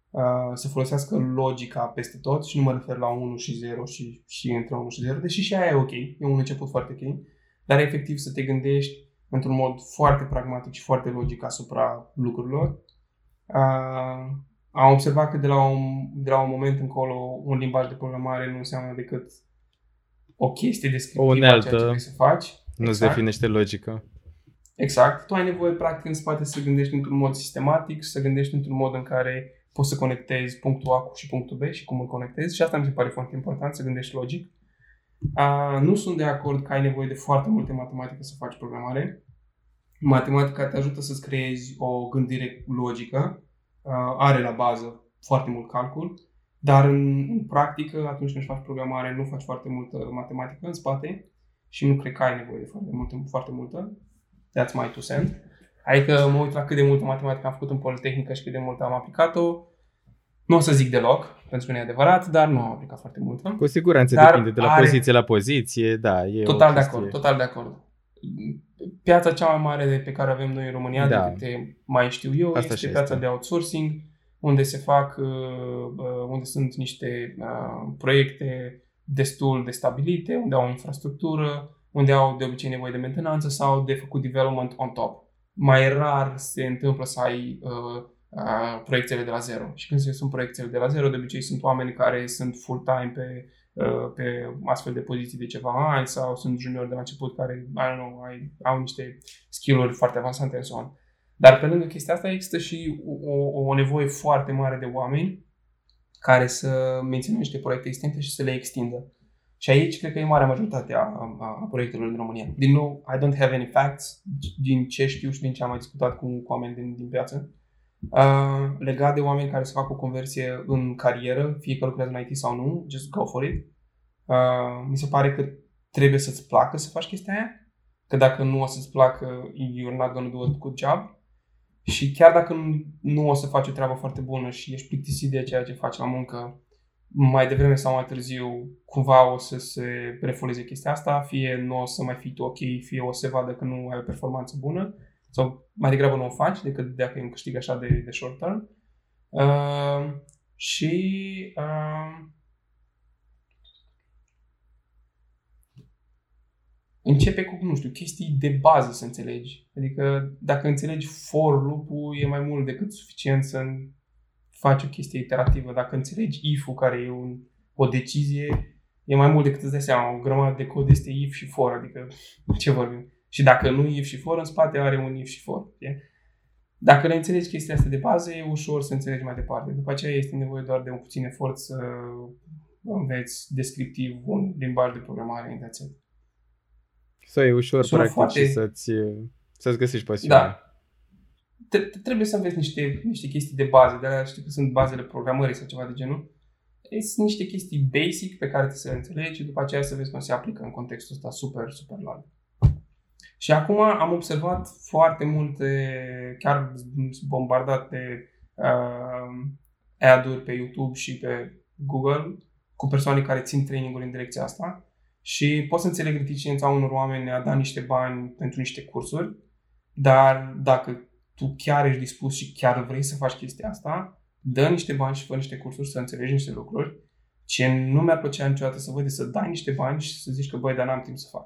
uh, să folosească logica peste tot și nu mă refer la 1 și 0 și, și între 1 și 0, deși și aia e ok, e un început foarte ok, dar efectiv să te gândești într-un mod foarte pragmatic și foarte logic asupra lucrurilor Uh, am observat că de la, un, de la un moment încolo un limbaj de programare nu înseamnă decât o chestie descriptivă a ceea ce trebuie să faci. Nu-ți exact. definește logica. Exact. Tu ai nevoie, practic, în spate să gândești într-un mod sistematic, să gândești într-un mod în care poți să conectezi punctul A cu și punctul B și cum îl conectezi și asta mi se pare foarte important, să gândești logic. Uh, nu sunt de acord că ai nevoie de foarte multe matematică să faci programare. Matematica te ajută să-ți creezi o gândire logică, uh, are la bază foarte mult calcul, dar în, în practică, atunci când faci programare, nu faci foarte multă matematică în spate și nu cred că ai nevoie de foarte multă. Foarte multă. That's my two cents. Adică mă uit la cât de multă matematică am făcut în Politehnică și cât de mult am aplicat-o. Nu o să zic deloc, pentru că nu e adevărat, dar nu am aplicat foarte mult. Cu siguranță dar depinde de la are... poziție la poziție, da. E total de acord, total de acord piața cea mai mare de pe care avem noi în România, da. de câte mai știu eu, Asta este piața este. de outsourcing, unde se fac, uh, uh, unde sunt niște uh, proiecte destul de stabilite, unde au o infrastructură, unde au de obicei nevoie de mentenanță sau de făcut development on top. Mai rar se întâmplă să ai uh, uh, proiectele de la zero. Și când sunt proiectele de la zero, de obicei sunt oameni care sunt full-time pe Uh, pe astfel de poziții de ceva ani sau sunt juniori de la început care, I don't know, ai, au niște skill-uri foarte avansante în so on. Dar pe lângă chestia asta există și o, o nevoie foarte mare de oameni care să mențină niște proiecte existente și să le extindă. Și aici cred că e marea majoritate a, a, a proiectelor din România. Din nou, I don't have any facts din ce știu și din ce am mai discutat cu, cu oameni din, din piață. Uh, legat de oameni care să facă o conversie în carieră, fie că lucrează în IT sau nu, just go for it. Uh, mi se pare că trebuie să-ți placă să faci chestia aia, că dacă nu o să-ți placă, you're not gonna do a good job. Și chiar dacă nu, nu o să faci o treabă foarte bună și ești plictisit de ceea ce faci la muncă, mai devreme sau mai târziu cumva o să se refoleze chestia asta, fie nu o să mai fii tu ok, fie o să se vadă că nu ai o performanță bună sau mai degrabă nu o faci decât dacă e un câștig așa de, de short term. Uh, și uh, începe cu, nu știu, chestii de bază să înțelegi. Adică dacă înțelegi for loop-ul, e mai mult decât suficient să faci o chestie iterativă. Dacă înțelegi if-ul, care e un, o decizie, e mai mult decât îți dai seama. O grămadă de cod este if și for, adică ce vorbim. Și dacă nu if și for, în spate are un if și for. E? Dacă le înțelegi chestia asta de bază, e ușor să înțelegi mai departe. După aceea este nevoie doar de un puțin efort să înveți descriptiv un limbaj de programare în that's Să e ușor, Sună practic, foarte... și să-ți, să-ți găsești pasiunea. Da. Trebuie să înveți niște, niște chestii de bază, de alea știu că sunt bazele programării sau ceva de genul. Sunt niște chestii basic pe care trebuie să le înțelegi și după aceea să vezi cum se aplică în contextul ăsta super, super larg. Și acum am observat foarte multe, chiar bombardat de uh, ad-uri pe YouTube și pe Google cu persoane care țin trainingul în direcția asta și pot să înțeleg reticența unor oameni a da niște bani pentru niște cursuri, dar dacă tu chiar ești dispus și chiar vrei să faci chestia asta, dă niște bani și fă niște cursuri să înțelegi niște lucruri. Ce nu mi-ar plăcea niciodată să văd să dai niște bani și să zici că băi, dar n-am timp să fac.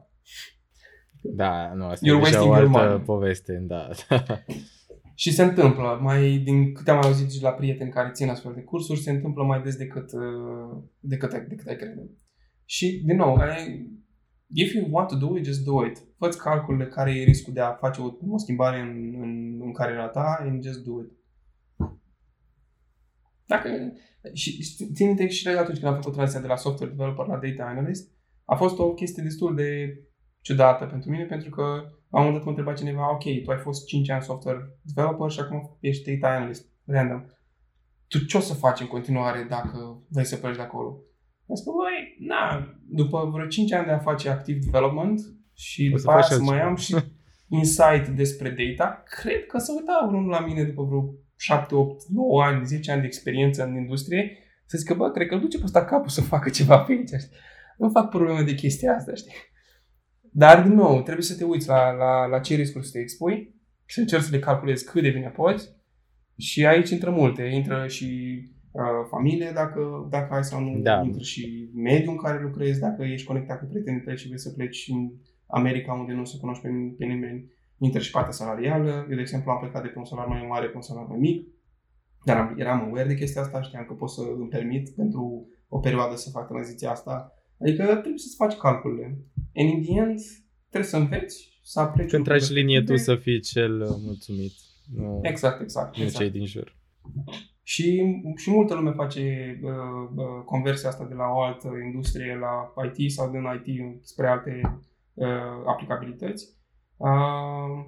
Da, nu, asta You're e o altă money. poveste, da. și se întâmplă, mai din câte am auzit și la prieteni care țin astfel de cursuri, se întâmplă mai des decât, uh, decât, decât ai crede. Și, din nou, ai, if you want to do it, just do it. Fă-ți calculele care e riscul de a face o, o schimbare în, în, în cariera ta and just do it. Dacă, și țin minte și atunci când am făcut tranziția de la software developer la data analyst, a fost o chestie destul de ciudată pentru mine, pentru că la un moment dat mă întreba cineva, ok, tu ai fost 5 ani software developer și acum ești data analyst, random. Tu ce o să faci în continuare dacă vrei să pleci de acolo? Am spus, băi, na, după vreo 5 ani de a face active development și o după aia să mai am și insight despre data, cred că să uita vreunul la mine după vreo 7, 8, 9 ani, 10 ani de experiență în industrie, să zic că, bă, cred că îl duce pe ăsta capul să facă ceva pe aici. Nu fac probleme de chestia asta, știi? Dar, din nou, trebuie să te uiți la, la, la ce riscuri să te expui și să încerci să le calculezi cât de bine poți. Și aici intră multe. Intră și uh, familie, dacă, dacă ai sau nu. Da. Intră și mediul în care lucrezi, dacă ești conectat cu prietenii tăi și vrei să pleci în America unde nu se cunoști pe, pe nimeni. Intră și partea salarială. Eu, de exemplu, am plecat de pe un salar mai mare pe un salar mai mic. Dar am, eram aware de chestia asta, știam că pot să îmi permit pentru o perioadă să fac tranziția asta Adică trebuie să-ți faci calculele. And in the end, trebuie să înveți, să apleci... Când tragi linie tu să fii cel uh, mulțumit. Nu, exact, exact. Nu exact. cei din jur. Și, și multă lume face uh, uh, conversia asta de la o altă industrie la IT sau din IT spre alte uh, aplicabilități. Uh,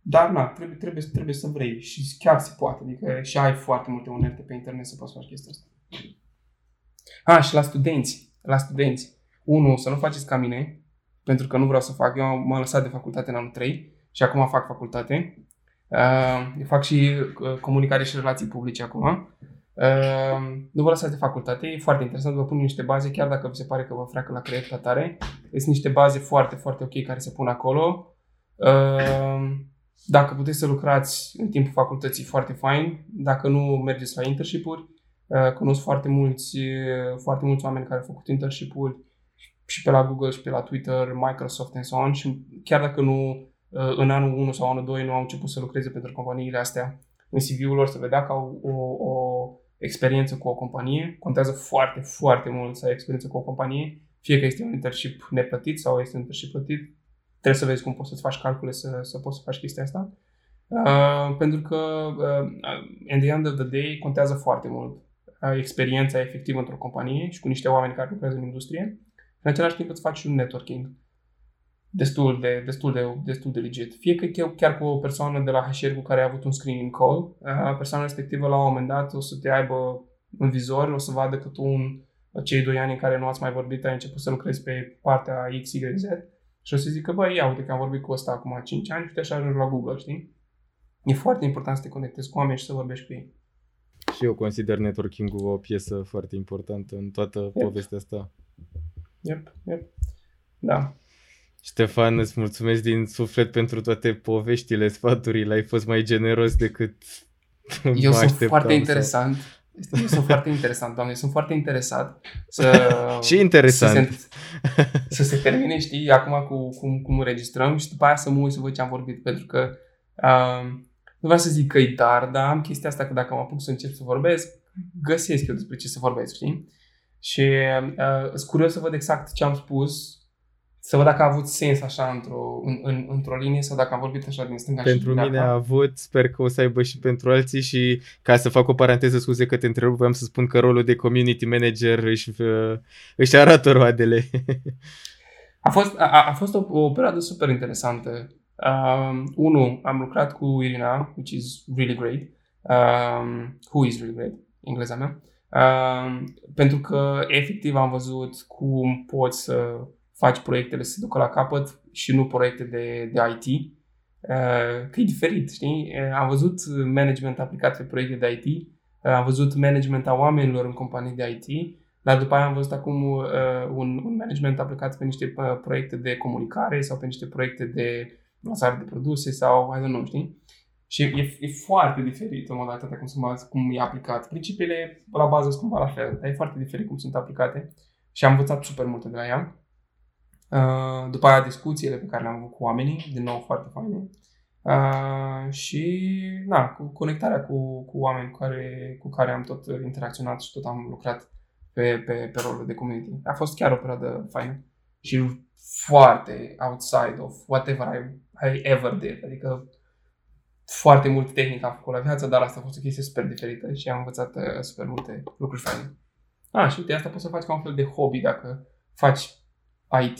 dar na, trebuie, trebuie, trebuie să vrei și chiar se poate. Adică și ai foarte multe unerte pe internet să poți face chestia asta. Ah, și la studenți la studenți. Unu, să nu faceți ca mine, pentru că nu vreau să fac. Eu m-am lăsat de facultate în anul 3 și acum fac facultate. Uh, fac și uh, comunicare și relații publice acum. Uh, nu vă lăsați de facultate, e foarte interesant, vă pun niște baze, chiar dacă vi se pare că vă freacă la creier tare. Sunt niște baze foarte, foarte ok care se pun acolo. Uh, dacă puteți să lucrați în timpul facultății, foarte fain. Dacă nu, mergeți la internship-uri. Uh, cunosc foarte mulți, uh, foarte mulți oameni care au făcut internship-uri și pe la Google și pe la Twitter, Microsoft and so on și chiar dacă nu uh, în anul 1 sau anul 2 nu au început să lucreze pentru companiile astea, în CV-ul lor să vedea că au o, o experiență cu o companie. Contează foarte, foarte mult să ai experiență cu o companie, fie că este un internship neplătit sau este un internship plătit. Trebuie să vezi cum poți să-ți faci calcule să, să poți să faci chestia asta. Uh, pentru că, uh, in the end of the day, contează foarte mult experiența efectivă într-o companie și cu niște oameni care lucrează în industrie. În același timp îți faci un networking. destul de, destul de, destul de legit. Fie că chiar cu o persoană de la HR cu care ai avut un screening call, persoana respectivă la un moment dat o să te aibă în vizor, o să vadă că tu în cei doi ani în care nu ați mai vorbit, ai început să lucrezi pe partea X, Y, Z și o să zică, băi, ia uite că am vorbit cu ăsta acum 5 ani și te așa ajungi la Google, știi? E foarte important să te conectezi cu oameni și să vorbești cu ei. Și eu consider networking-ul o piesă foarte importantă în toată yep. povestea asta. Yep, yep. Da. Ștefan, îți mulțumesc din suflet pentru toate poveștile, sfaturile. Ai fost mai generos decât Eu sunt foarte interesant. Eu sunt foarte interesant, doamne, sunt foarte interesat să... și interesant. Să se, să se termine, știi, acum cu cum, cum înregistrăm și după aia să mă uit să văd ce am vorbit, pentru că uh, nu vreau să zic că e dar, dar am chestia asta că dacă mă apuc să încep să vorbesc, găsesc eu despre ce să vorbesc, știi? Și uh, sunt curios să văd exact ce am spus să văd dacă a avut sens așa într-o, în, în, într-o linie sau dacă am vorbit așa din stânga Pentru și mine a avut, sper că o să aibă și pentru alții și ca să fac o paranteză, scuze că te întrerup, voiam să spun că rolul de community manager își, își arată roadele. a fost, a, a fost o, o perioadă super interesantă. Um, unu, am lucrat cu Irina, which is really great. Um, who is really great, engleza mea. Um, pentru că efectiv am văzut cum poți să faci proiectele să se ducă la capăt și nu proiecte de, de IT. Uh, că e diferit, știi? Uh, am văzut management aplicat pe proiecte de IT, uh, am văzut management a oamenilor în companii de IT, dar după aia am văzut acum un, un management aplicat pe niște proiecte de comunicare sau pe niște proiecte de lansare de produse sau, I don't know, știi? Și e, e foarte diferit în modalitatea cum, sunt, cum e aplicat. Principiile la bază sunt cumva la fel, dar e foarte diferit cum sunt aplicate și am învățat super multe de la ea. Uh, după aia discuțiile pe care le-am avut cu oamenii, din nou foarte faine. Uh, și na, cu conectarea cu, cu oameni cu care, cu care am tot interacționat și tot am lucrat pe, pe, pe rolul de community. A fost chiar o perioadă faină și foarte outside of whatever I, I ever did. Adică foarte mult tehnică am făcut la viață, dar asta a fost o chestie super diferită și am învățat uh, super multe lucruri faine. Ah, și uite, asta poți să faci ca un fel de hobby dacă faci IT,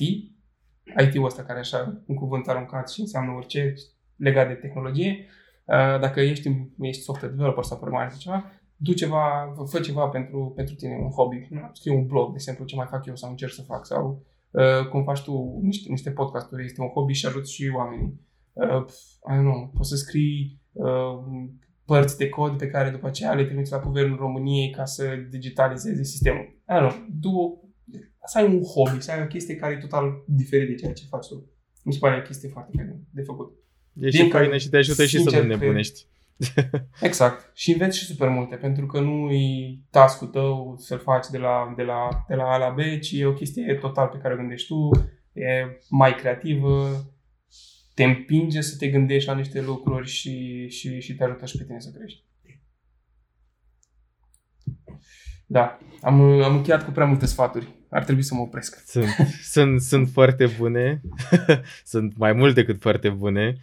IT-ul ăsta care așa un cuvânt aruncat și înseamnă orice legat de tehnologie. Uh, dacă ești, ești software developer sau programare sau ceva, du ceva, fă ceva pentru, pentru tine, un hobby. Scrii un blog, de exemplu, ce mai fac eu sau încerc să fac sau uh, cum faci tu niște, niște podcasturi, este un hobby și ajuți și oamenii. Uh, I don't know, poți să scrii uh, părți de cod pe care după aceea le trimiți la Guvernul României ca să digitalizeze sistemul. I don't know, du să ai un hobby, să ai o chestie care e total diferit de ceea ce faci tu. Mi se pare o chestie foarte faină de făcut. E și faină și te ajută și să nu nebunești. exact. Și înveți și super multe, pentru că nu e task tău să-l faci de la, de, la, de la A la B, ci e o chestie total pe care o gândești tu, e mai creativă, te împinge să te gândești la niște lucruri și, și, și te ajută și pe tine să crești. Da, am, am încheiat cu prea multe sfaturi ar trebui să mă opresc. Sunt, sunt, sunt foarte bune. sunt mai mult decât foarte bune.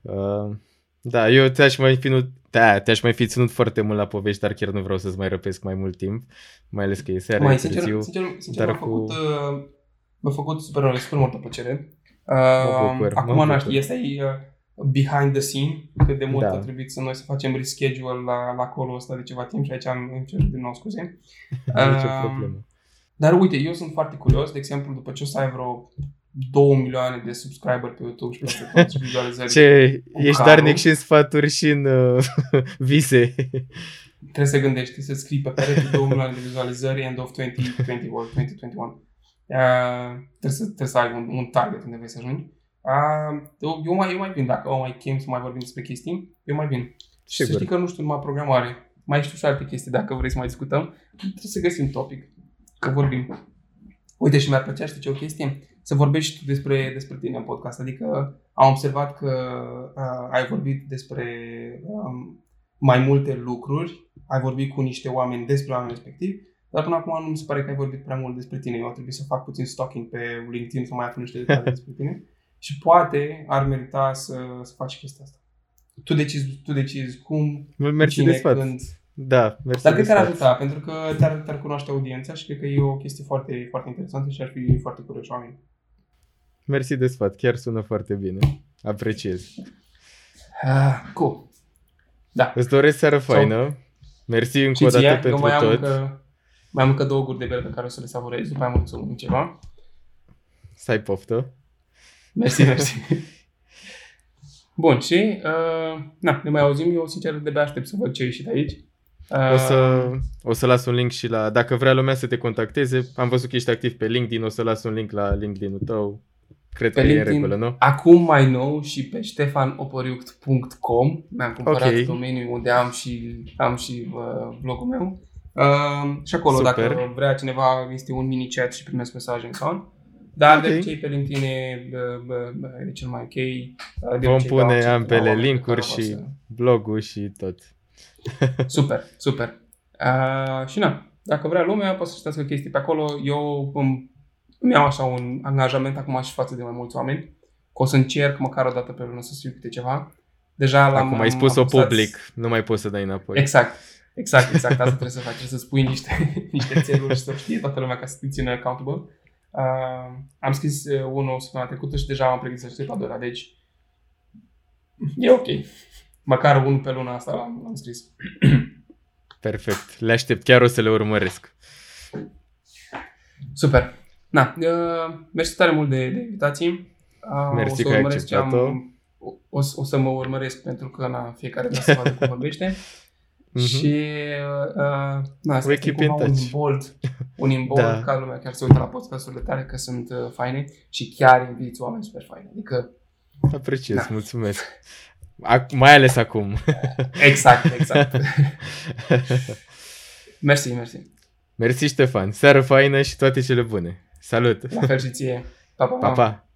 Uh, da, eu te-aș mai fi, nu, da, te-aș mai fi ținut foarte mult la povești, dar chiar nu vreau să-ți mai răpesc mai mult timp, mai ales că e seara, mai, sincer, târziu. Sincer, sincer dar m-a, cu... făcut, uh, m-a făcut super, super multă plăcere. Uh, bucur, acum nu știu, este uh, behind the scene, cât de mult da. a trebuit să noi să facem reschedule la, la call ăsta de ceva timp și aici am încercat din nou scuze. Nici uh, problemă. Dar uite, eu sunt foarte curios, de exemplu, după ce o să ai vreo 2 milioane de subscriber pe YouTube și peste tot și vizualizări. Ce, ești darnic și în sfaturi și în uh, vise. Trebuie să gândești, să scrii pe perete 2 milioane de vizualizări end of 2020 or 2021. Uh, trebuie, să, trebuie să ai un, un target unde vrei să ajungi. Uh, eu, mai, eu mai vin, dacă o mai chem să mai vorbim despre chestii, eu mai vin. Și să știi că nu știu numai programare. Mai știu și alte chestii dacă vrei să mai discutăm. Trebuie să găsim topic că vorbim. Uite și mi-ar plăcea, știi ce o chestie? Să vorbești tu despre, despre tine în podcast. Adică am observat că uh, ai vorbit despre um, mai multe lucruri, ai vorbit cu niște oameni despre oameni respectiv, dar până acum nu mi se pare că ai vorbit prea mult despre tine. Eu ar trebui să fac puțin stalking pe LinkedIn să mai aflu niște detalii despre tine. Și poate ar merita să, să faci chestia asta. Tu decizi, tu decizi cum, Mersi cine, de când, da, mersi. Dar cred că ar ajuta, pentru că te-ar, te-ar cunoaște audiența și cred că e o chestie foarte, foarte interesantă și ar fi foarte curios oameni. Mersi de sfat, chiar sună foarte bine. Apreciez. Uh, cool. Da. Îți doresc seară faină. Mersi încă o dată ție, pentru mai am, tot. încă, mai am încă două guri de bere pe care o să le savurez, după aia mă duc să mănânc ceva. Să ai poftă. Mersi, mersi. Bun, și uh, na, ne mai auzim. Eu, sincer, de aștept să văd ce ieșit aici. Uh, O să, o să las un link și la... Dacă vrea lumea să te contacteze, am văzut că ești activ pe LinkedIn, o să las un link la LinkedIn-ul tău. Cred Pe că LinkedIn. e în regulă, nu? Acum mai nou și pe stefanoporiuct.com mi-am cumpărat Ok. domeniul unde am și, am și uh, blogul meu. Uh, și acolo, Super. dacă vrea cineva, este un mini chat și primesc mesaje în sound. Dar Ok. de obicei pe LinkedIn e, bă, bă, bă, e cel mai ok. Uh, de Vom obicei pune dau- ambele dau oameni pe linkuri care o și să- blogul și tot. Super, super. Uh, și na, dacă vrea lumea, poate să citească chestii pe acolo. Eu îmi, îmi iau așa un angajament acum și față de mai mulți oameni, că o să încerc măcar o dată pe lună să scriu câte ceva. Deja l-am Acum ai am spus-o apăsat- public, nu mai poți să dai înapoi. Exact, exact, exact. Asta trebuie să faci, trebuie să spui niște, niște țeluri și să știe toată lumea ca să te țină accountable. Uh, am scris uh, unul săptămâna trecută și deja am pregătit să scriu al doilea, deci e ok. Măcar unul pe luna asta l-am, l-am scris. Perfect. Le aștept, chiar o să le urmăresc. Super. Na, uh, mersi tare mult de, de invitații. Uh, Mersi o să că ai urmăresc ce acceptat-o. am, o, o, să- o să mă urmăresc pentru că na, fiecare vrea să vadă cum vorbește. Mhm. Și uh, na, asta We este keep in cumva un touch. imbold, un imbold Da. da. ca lumea chiar să uită la podcasturile tale că sunt uh, faine și chiar inviți oameni super faini. Adică, Apreciez, Da. mulțumesc. Ac- mai ales acum. exact, exact. mersi, mersi. Mersi Ștefan, seară faină și toate cele bune. Salut! La fel și ție. Pa, pa, Pa, pa!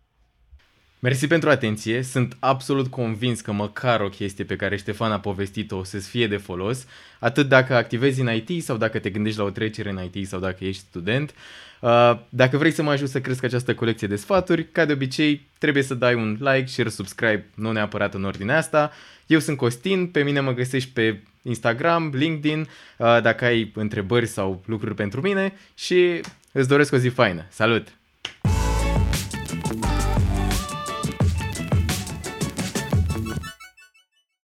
Mersi pentru atenție, sunt absolut convins că măcar o chestie pe care Ștefan a povestit-o o să-ți fie de folos, atât dacă activezi în IT sau dacă te gândești la o trecere în IT sau dacă ești student. Uh, Dacă vrei să mă ajut să cresc această colecție de sfaturi, ca de obicei, trebuie să dai un like, share, subscribe, nu neapărat în ordinea asta. Eu sunt Costin, pe mine mă găsești pe Instagram, LinkedIn, uh, dacă ai întrebări sau lucruri pentru mine și îți doresc o zi faină. Salut!